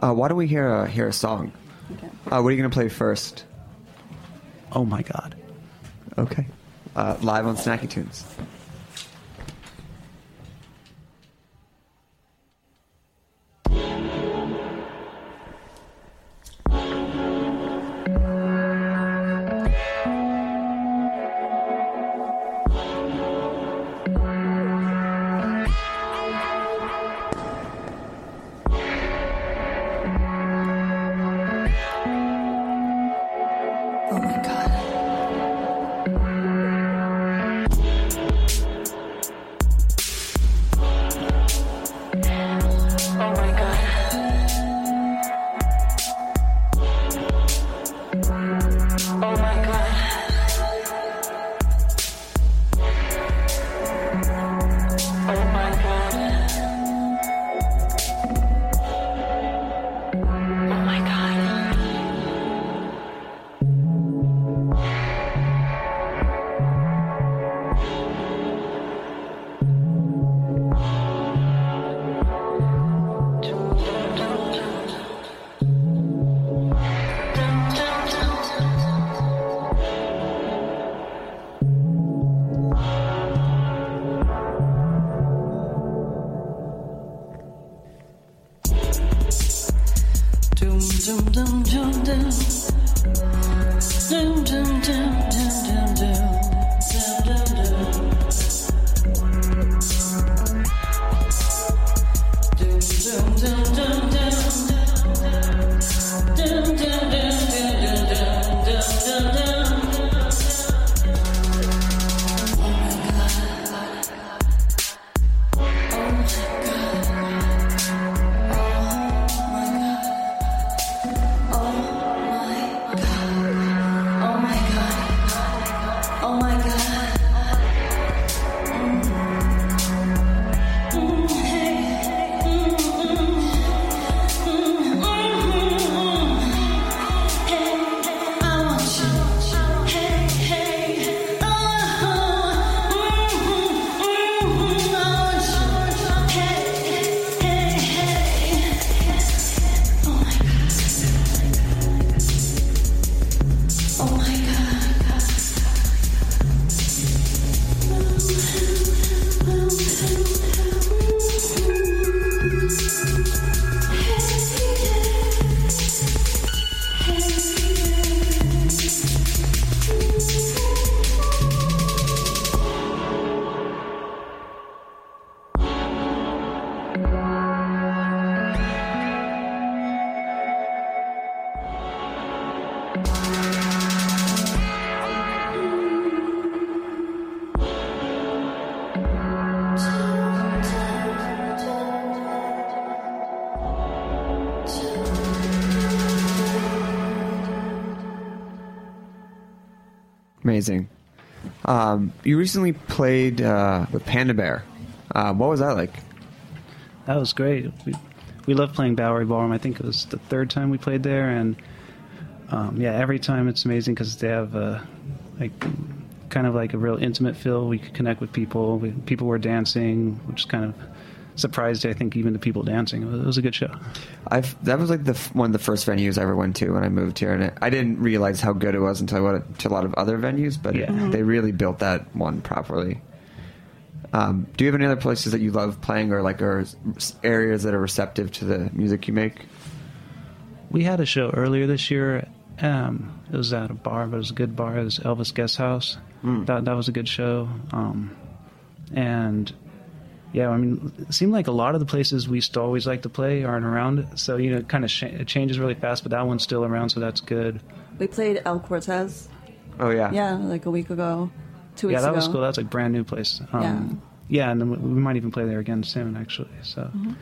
Uh, why don't we hear a, hear a song? Okay. Uh, what are you going to play first? Oh my god! Okay. Uh, live on Snacky Tunes. Um, you recently played uh, with Panda Bear. Uh, what was that like? That was great. We, we love playing Bowery Ballroom. I think it was the third time we played there, and um, yeah, every time it's amazing because they have uh, like kind of like a real intimate feel. We could connect with people. We, people were dancing, which is kind of surprised. I think even the people dancing. It was, it was a good show. I've that was like the one of the first venues I ever went to when I moved here, and it, I didn't realize how good it was until I went to a lot of other venues. But Yeah. they really built that one properly. Um, do you have any other places that you love playing, or like, or areas that are receptive to the music you make? We had a show earlier this year. Um, it was at a bar, but it was a good bar. It was Elvis Guest House. That that was a good show. Um, and yeah, I mean, it seemed like a lot of the places we used to always like to play aren't around. So you know, it kind of sh- it changes really fast. But that one's still around, so that's good. We played El Cortez Oh yeah. Yeah, like a week ago, two weeks yeah, that ago. was cool. That's was like brand new place. Um, yeah. and then we, we might even play there again soon, actually. So Mm-hmm.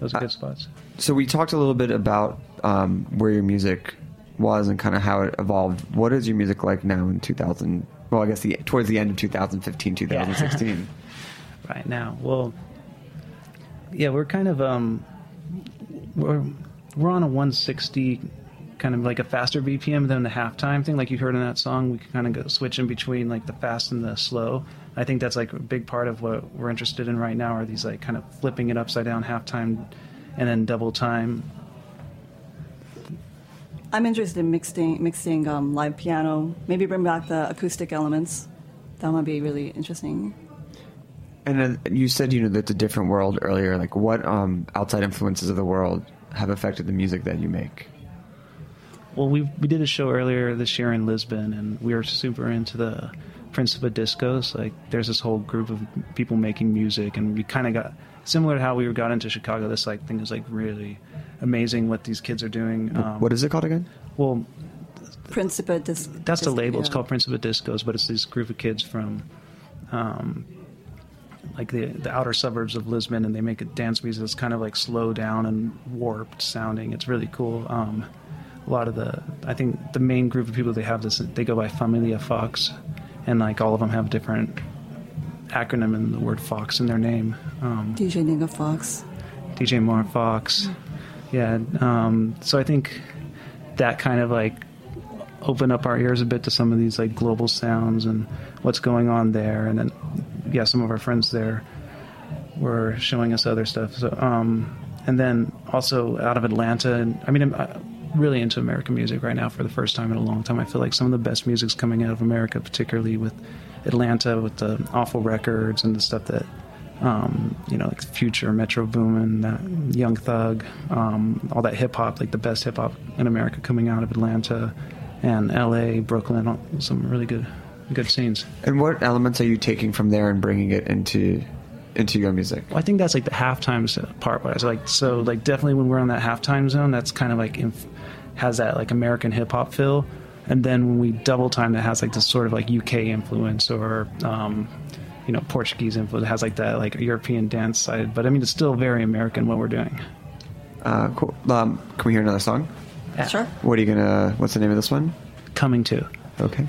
those are good spots. So we talked a little bit about um, where your music was and kind of how it evolved. What is your music like now in 2000? Well, I guess the towards the end of 2015, 2016. right now. Well, yeah, we're kind of um, we're we're on a 160 kind of like a faster BPM than the halftime thing, like you heard in that song. We can kind of go switch in between like the fast and the slow. I think that's like a big part of what we're interested in right now are these like kind of flipping it upside down halftime and then double time. I'm interested in mixing mixing um, live piano. Maybe bring back the acoustic elements. That might be really interesting. And then you said you know that's a different world earlier. Like what um, outside influences of the world have affected the music that you make? Well, we we did a show earlier this year in Lisbon, and we were super into the Principe discos. Like, there's this whole group of people making music, and we kind of got similar to how we got into Chicago. This like thing is like really amazing what these kids are doing. Um, what is it called again? Well, Principe dis- that's the dis- label. It's yeah. called Principe Discos, but it's this group of kids from, um, like the the outer suburbs of Lisbon, and they make a dance music that's kind of like slow down and warped sounding. It's really cool. Um, a lot of the, I think the main group of people they have this, they go by Familia Fox, and like all of them have different acronym and the word Fox in their name. Um, DJ Nigga Fox. DJ Marfox. Yeah. Um, so I think that kind of like opened up our ears a bit to some of these like global sounds and what's going on there. And then, yeah, some of our friends there were showing us other stuff. So, um, and then also out of Atlanta, and I mean, I'm really into American music right now for the first time in a long time. I feel like some of the best music's coming out of America, particularly with Atlanta, with the awful records and the stuff that um, you know, like Future, Metro Boomin, that Young Thug, um, all that hip hop, like the best hip hop in America coming out of Atlanta and L.A., Brooklyn, some really good, good scenes. And what elements are you taking from there and bringing it into into your music? Well, I think that's like the halftime part. But it's like so, like definitely when we're on that halftime zone, that's kind of like inf- has that like American hip hop feel. And then when we double time, that has like this sort of like UK influence or um, you know Portuguese influence. It has like that like European dance side. But I mean, it's still very American what we're doing. Uh, cool. Um, can we hear another song? Yeah. Sure. What are you gonna? What's the name of this one? Coming to. Okay.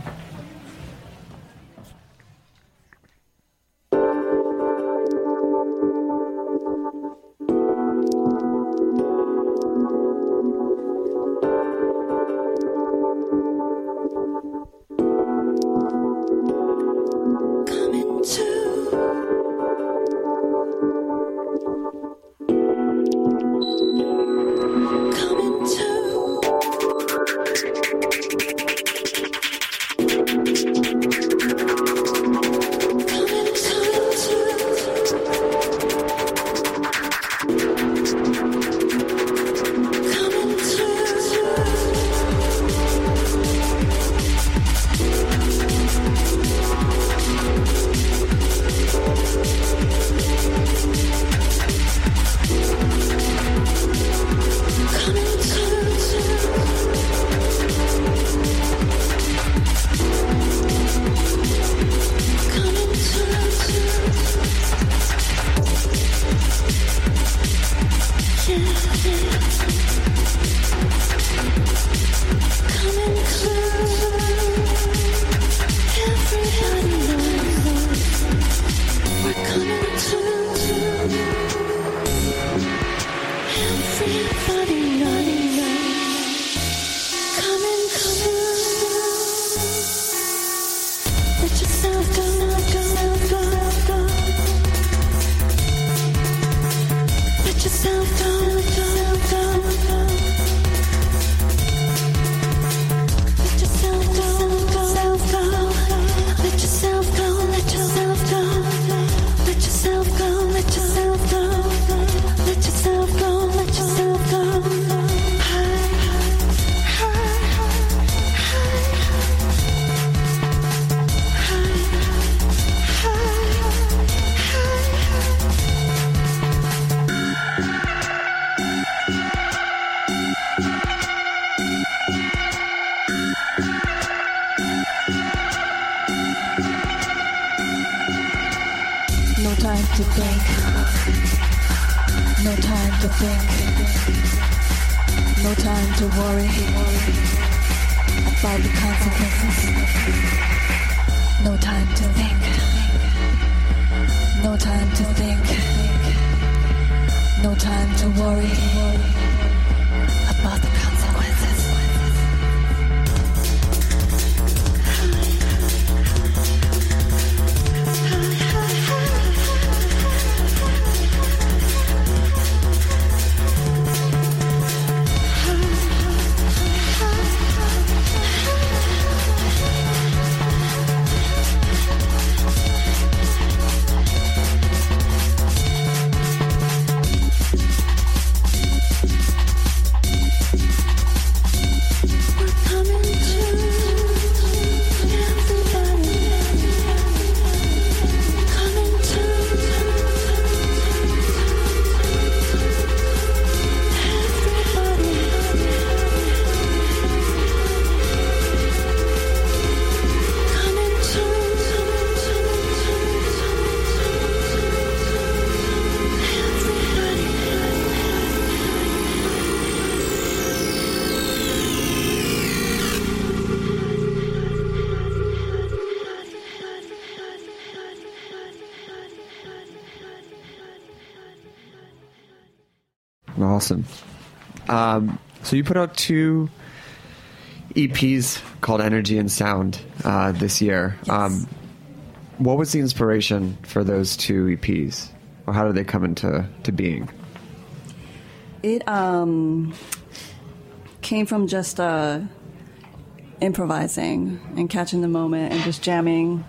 To think. No time to worry about the consequences. No time to think. No time to think. No time to worry Awesome. Um, so you put out two EPs called Energy and Sound uh, this year. Um, what was the inspiration for those two EPs, or how did they come into to being? It um, came from just uh, improvising and catching the moment and just jamming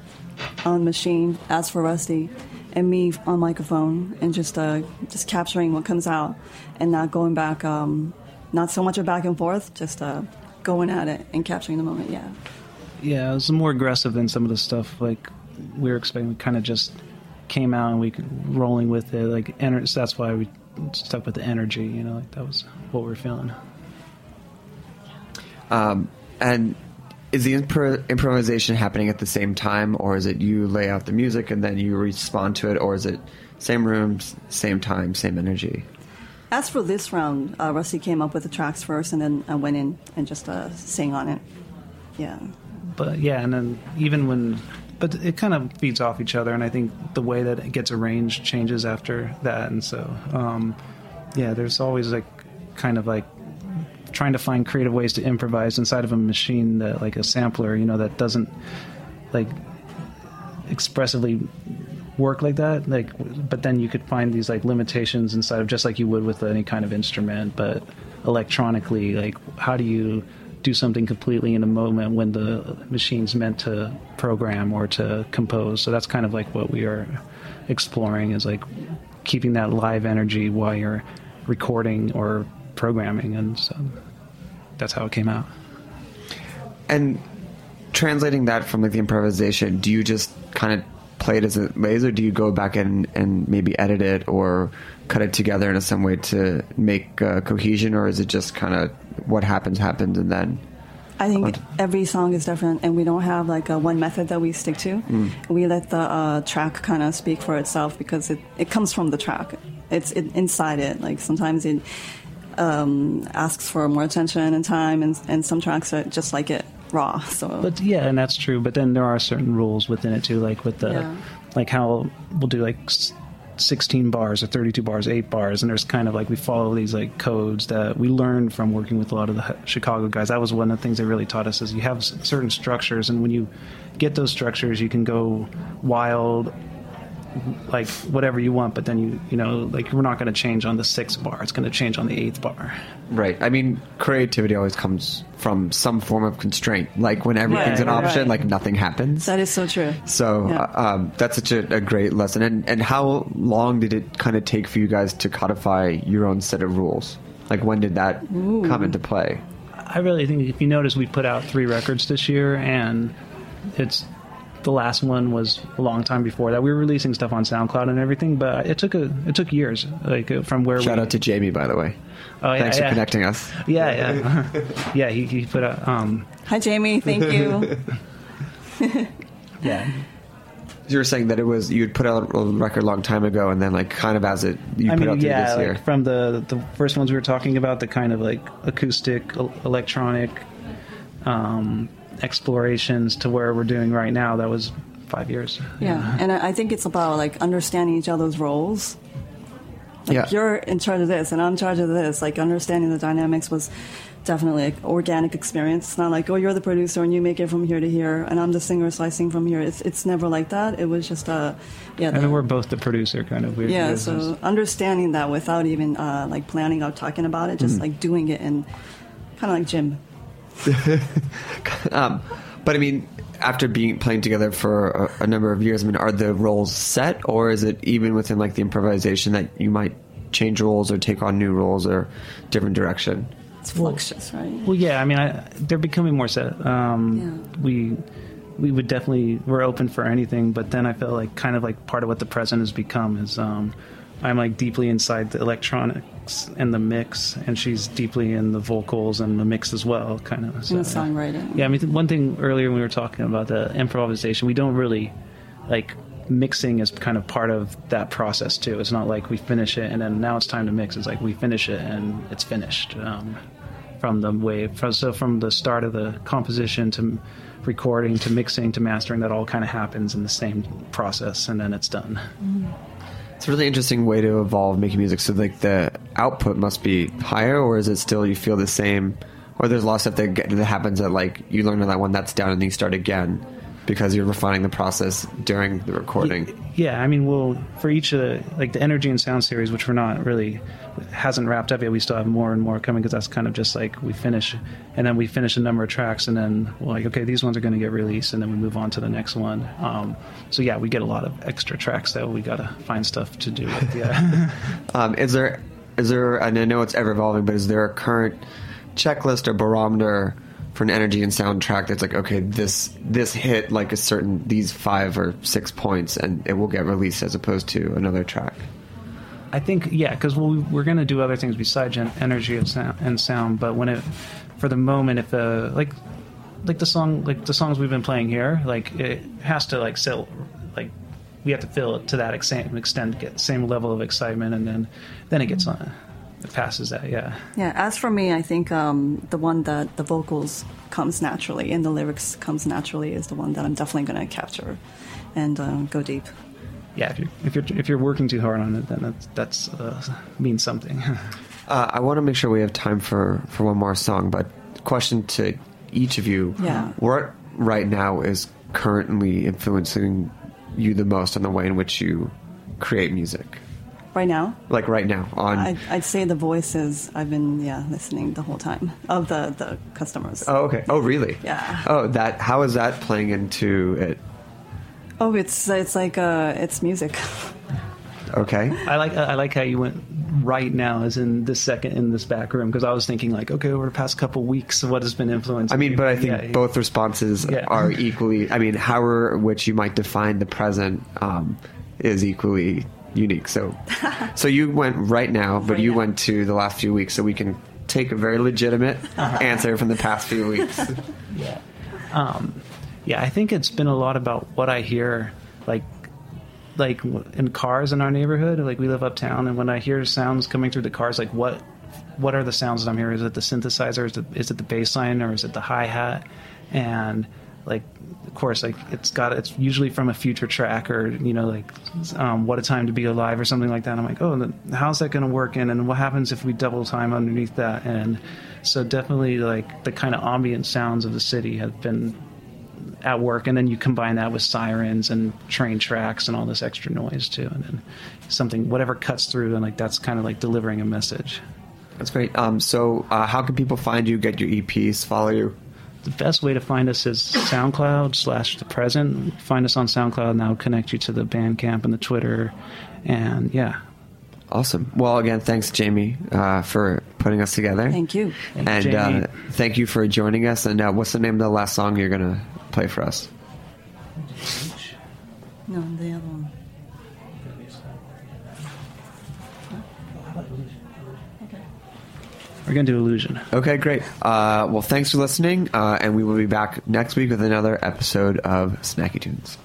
on the machine. As for Rusty, and me on microphone and just uh, just capturing what comes out and not going back. Um, not so much a back and forth, just uh, going at it and capturing the moment. Yeah. Yeah, it was more aggressive than some of the stuff like we were expecting. We kind of just came out and we could- rolling with it. Like, ener- so that's why we stuck with the energy. You know, like that was what we were feeling. Um, and is the impro- improvisation happening at the same time, or is it you lay out the music and then you respond to it, or is it same rooms, same time, same energy? As for this round, uh, Rusty came up with the tracks first, and then I went in and just uh, sang on it. Yeah. But yeah, and then even when, but it kind of feeds off each other, and I think the way that it gets arranged changes after that, and so um, yeah, there's always like kind of like trying to find creative ways to improvise inside of a machine that like a sampler, you know, that doesn't like expressively work like that like but then you could find these like limitations inside of just like you would with any kind of instrument but electronically like how do you do something completely in a moment when the machine's meant to program or to compose? So that's kind of like what we are exploring is like keeping that live energy while you're recording or programming and so that's how it came out And translating that from like the improvisation, do you just kind of play it as it lays, or do you go back and and maybe edit it or cut it together in some way to make uh, cohesion, or is it just kind of what happens happens and then? I think every song is different, and we don't have like a one method that we stick to. Mm. We let the uh, track kind of speak for itself because it, it comes from the track. It's it, inside it. Like sometimes it um, asks for more attention and time, and, and some tracks are just like it raw. So But yeah, and that's true. But then there are certain rules within it too, like with the, Yeah. like how we'll do like 16 bars or 32 bars, eight bars, and there's kind of like we follow these like codes that we learned from working with a lot of the Chicago guys. That was one of the things they really taught us is you have certain structures, and when you get those structures, you can go wild. Like whatever you want, but then you you know like we're not going to change on the sixth bar. It's going to change on the eighth bar. Right. I mean, creativity always comes from some form of constraint. Like when everything's Right, an option, right. like nothing happens. that is so true. So Yeah. uh, um, that's such a, a great lesson. And and how long did it kind of take for you guys to codify your own set of rules? Like when did that come into play? I really think if you notice, we put out three records this year, and it's the last one was a long time before that. We were releasing stuff on SoundCloud and everything, but it took a it took years, like uh, from where Shout we. out to Jamie, by the way. oh, yeah, Thanks yeah. for connecting us. Yeah, yeah, yeah. He, he put out um Hi, Jamie. Thank you. yeah. You were saying that it was you'd put out a record a long time ago, and then like kind of as it you I put mean, out through yeah, this year. like from the the first ones we were talking about, the kind of like acoustic, electronic um, explorations to where we're doing right now. That was five years. Yeah, and I I think it's about like understanding each other's roles. Like Yeah. you're in charge of this, and I'm in charge of this. Like understanding the dynamics was definitely like organic experience. It's not like oh you're the producer and you make it from here to here, and I'm the singer so I sing from here. It's it's never like that. It was just uh yeah. And the- then we're both the producer, kind of weird. yeah, weird- so understanding that without even uh, like planning out talking about it, just Mhm. like doing it and kind of like Jim. um, but I mean, after being playing together for a, a number of years, I mean, are the roles set, or is it even within like the improvisation that you might change roles or take on new roles or different direction? It's fluctuous, right? Well, yeah, I mean, I, they're becoming more set. Um, We we would definitely we're open for anything, but then I feel like kind of like part of what the present has become is um, I'm like deeply inside the electronics and the mix, and she's deeply in the vocals and the mix as well, kind of. And the yeah. songwriting. Yeah, I mean, one thing earlier when we were talking about the improvisation, we don't really like mixing is kind of part of that process too. It's not like we finish it and then now it's time to mix. It's like we finish it and it's finished um, from the way. From, so from the start of the composition to recording to mixing to mastering, that all kind of happens in the same process, and then it's done. It's a really interesting way to evolve making music. So like the output must be higher, or is it still you feel the same? Or there's a lot of stuff that, that happens that like you learn on that one that's down and then you start again because you're refining the process during the recording. Yeah, I mean, we'll for each of the like the energy and sound series, which we're not really hasn't wrapped up yet. We still have more and more coming because that's kind of just like we finish, and then we finish a number of tracks, and then we're like, okay, these ones are going to get released, and then we move on to the next one. Um, so yeah, we get a lot of extra tracks that we got to find stuff to do with. Yeah. Um, is there is there? And I know it's ever evolving, but is there a current checklist or barometer for an energy and soundtrack that's like, okay, this this hit like a certain these five or six points, and it will get released as opposed to another track. I think yeah, because we'll, we're going to do other things besides gen- energy and sound, and sound. But when it, for the moment, if uh, like, like the song, like the songs we've been playing here, like it has to like sell, like we have to feel it to that extent, extent, get the same level of excitement, and then then it gets on, it passes that. Yeah. Yeah, as for me, I think um, the one that the vocals comes naturally and the lyrics comes naturally is the one that I'm definitely going to capture and uh, go deep. Yeah, if you're if you're if you're working too hard on it, then that's that's uh, means something. Uh, I want to make sure we have time for, for one more song, but question to each of you: Yeah. What right now is currently influencing you the most on the way in which you create music? Right now, Like right now, on I'd, I'd say the voices I've been yeah listening the whole time of the the customers. oh okay, oh really? Yeah. Oh, that how is that playing into it? Oh, it's it's like uh, it's music. Okay. I like I like how you went right now, as in this second in this back room, because I was thinking like, okay, over the past couple weeks, what has been influencing? I mean, you? but I think Yeah, both responses Yeah. are equally. I mean, however which you might define the present um, is equally unique. So, so you went right now, but you went to the last few weeks, so we can take a very legitimate answer from the past few weeks. yeah. Um, yeah, I think it's been a lot about what I hear, like, like in cars in our neighborhood. Like we live uptown, and when I hear sounds coming through the cars, like what, what are the sounds that I'm hearing? Is it the synthesizer? Is it, is it the bass line, or is it the hi hat? And like, of course, like it's got it's usually from a future track, or you know, like um, "What a Time to Be Alive" or something like that. I'm like, oh, how's that going to work? in? and what happens if we double time underneath that? And so definitely like the kind of ambient sounds of the city have been at work and then you combine that with sirens and train tracks and all this extra noise too and then something whatever cuts through and like that's kind of like delivering a message That's great. Um, so, uh, how can people find you, get your EPs, follow you? the best way to find us is soundcloud slash the present find us on soundcloud and that'll connect you to the bandcamp and the twitter and yeah Awesome. Well, again, thanks, Jamie, uh, for putting us together. Thank you. Thank and Jamie. uh, thank you for joining us. And uh, what's the name of the last song you're going to play for us? No, the other one. we're gonna do illusion Okay, great. Uh, well, thanks for listening, uh, and we will be back next week with another episode of Snacky Tunes.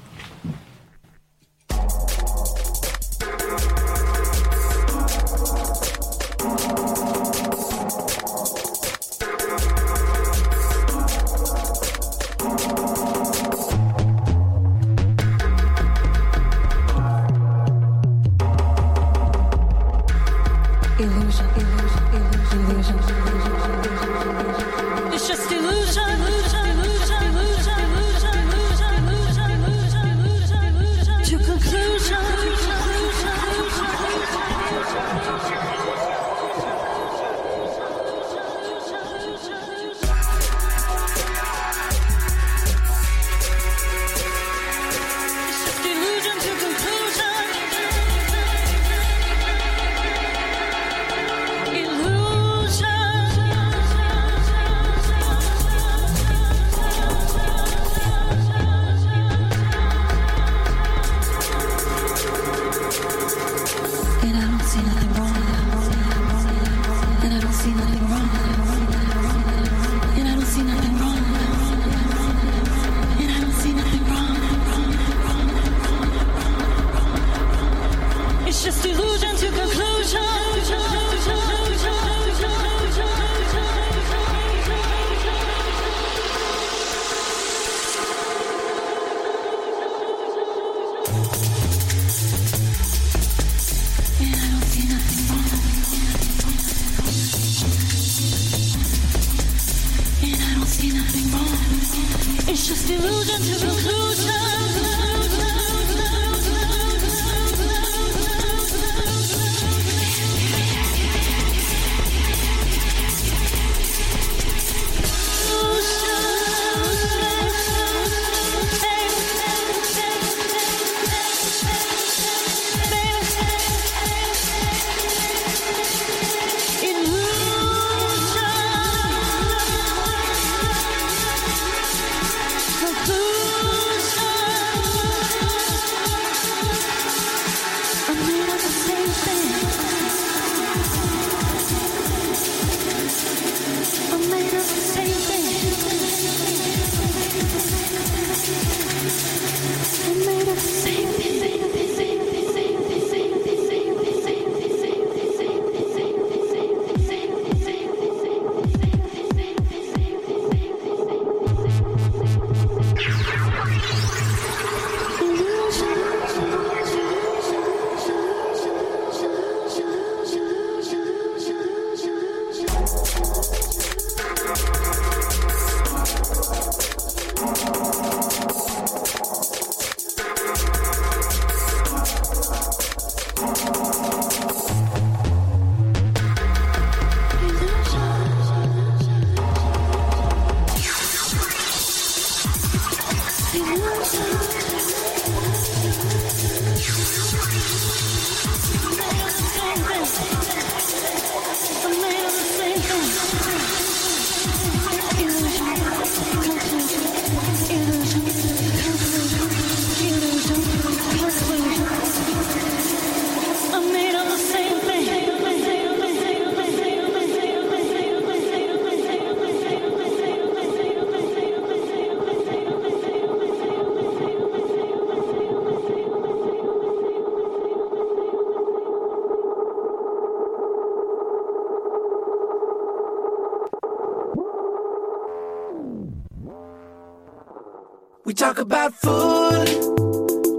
About food.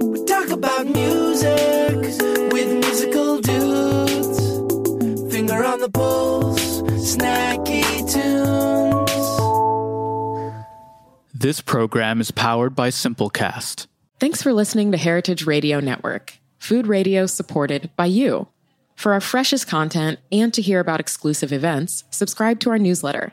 We talk about music with musical dudes. Finger on the pulse, snacky tunes. This program is powered by Simplecast. Thanks for listening to Heritage Radio Network, food radio supported by you. For our freshest content and to hear about exclusive events, subscribe to our newsletter.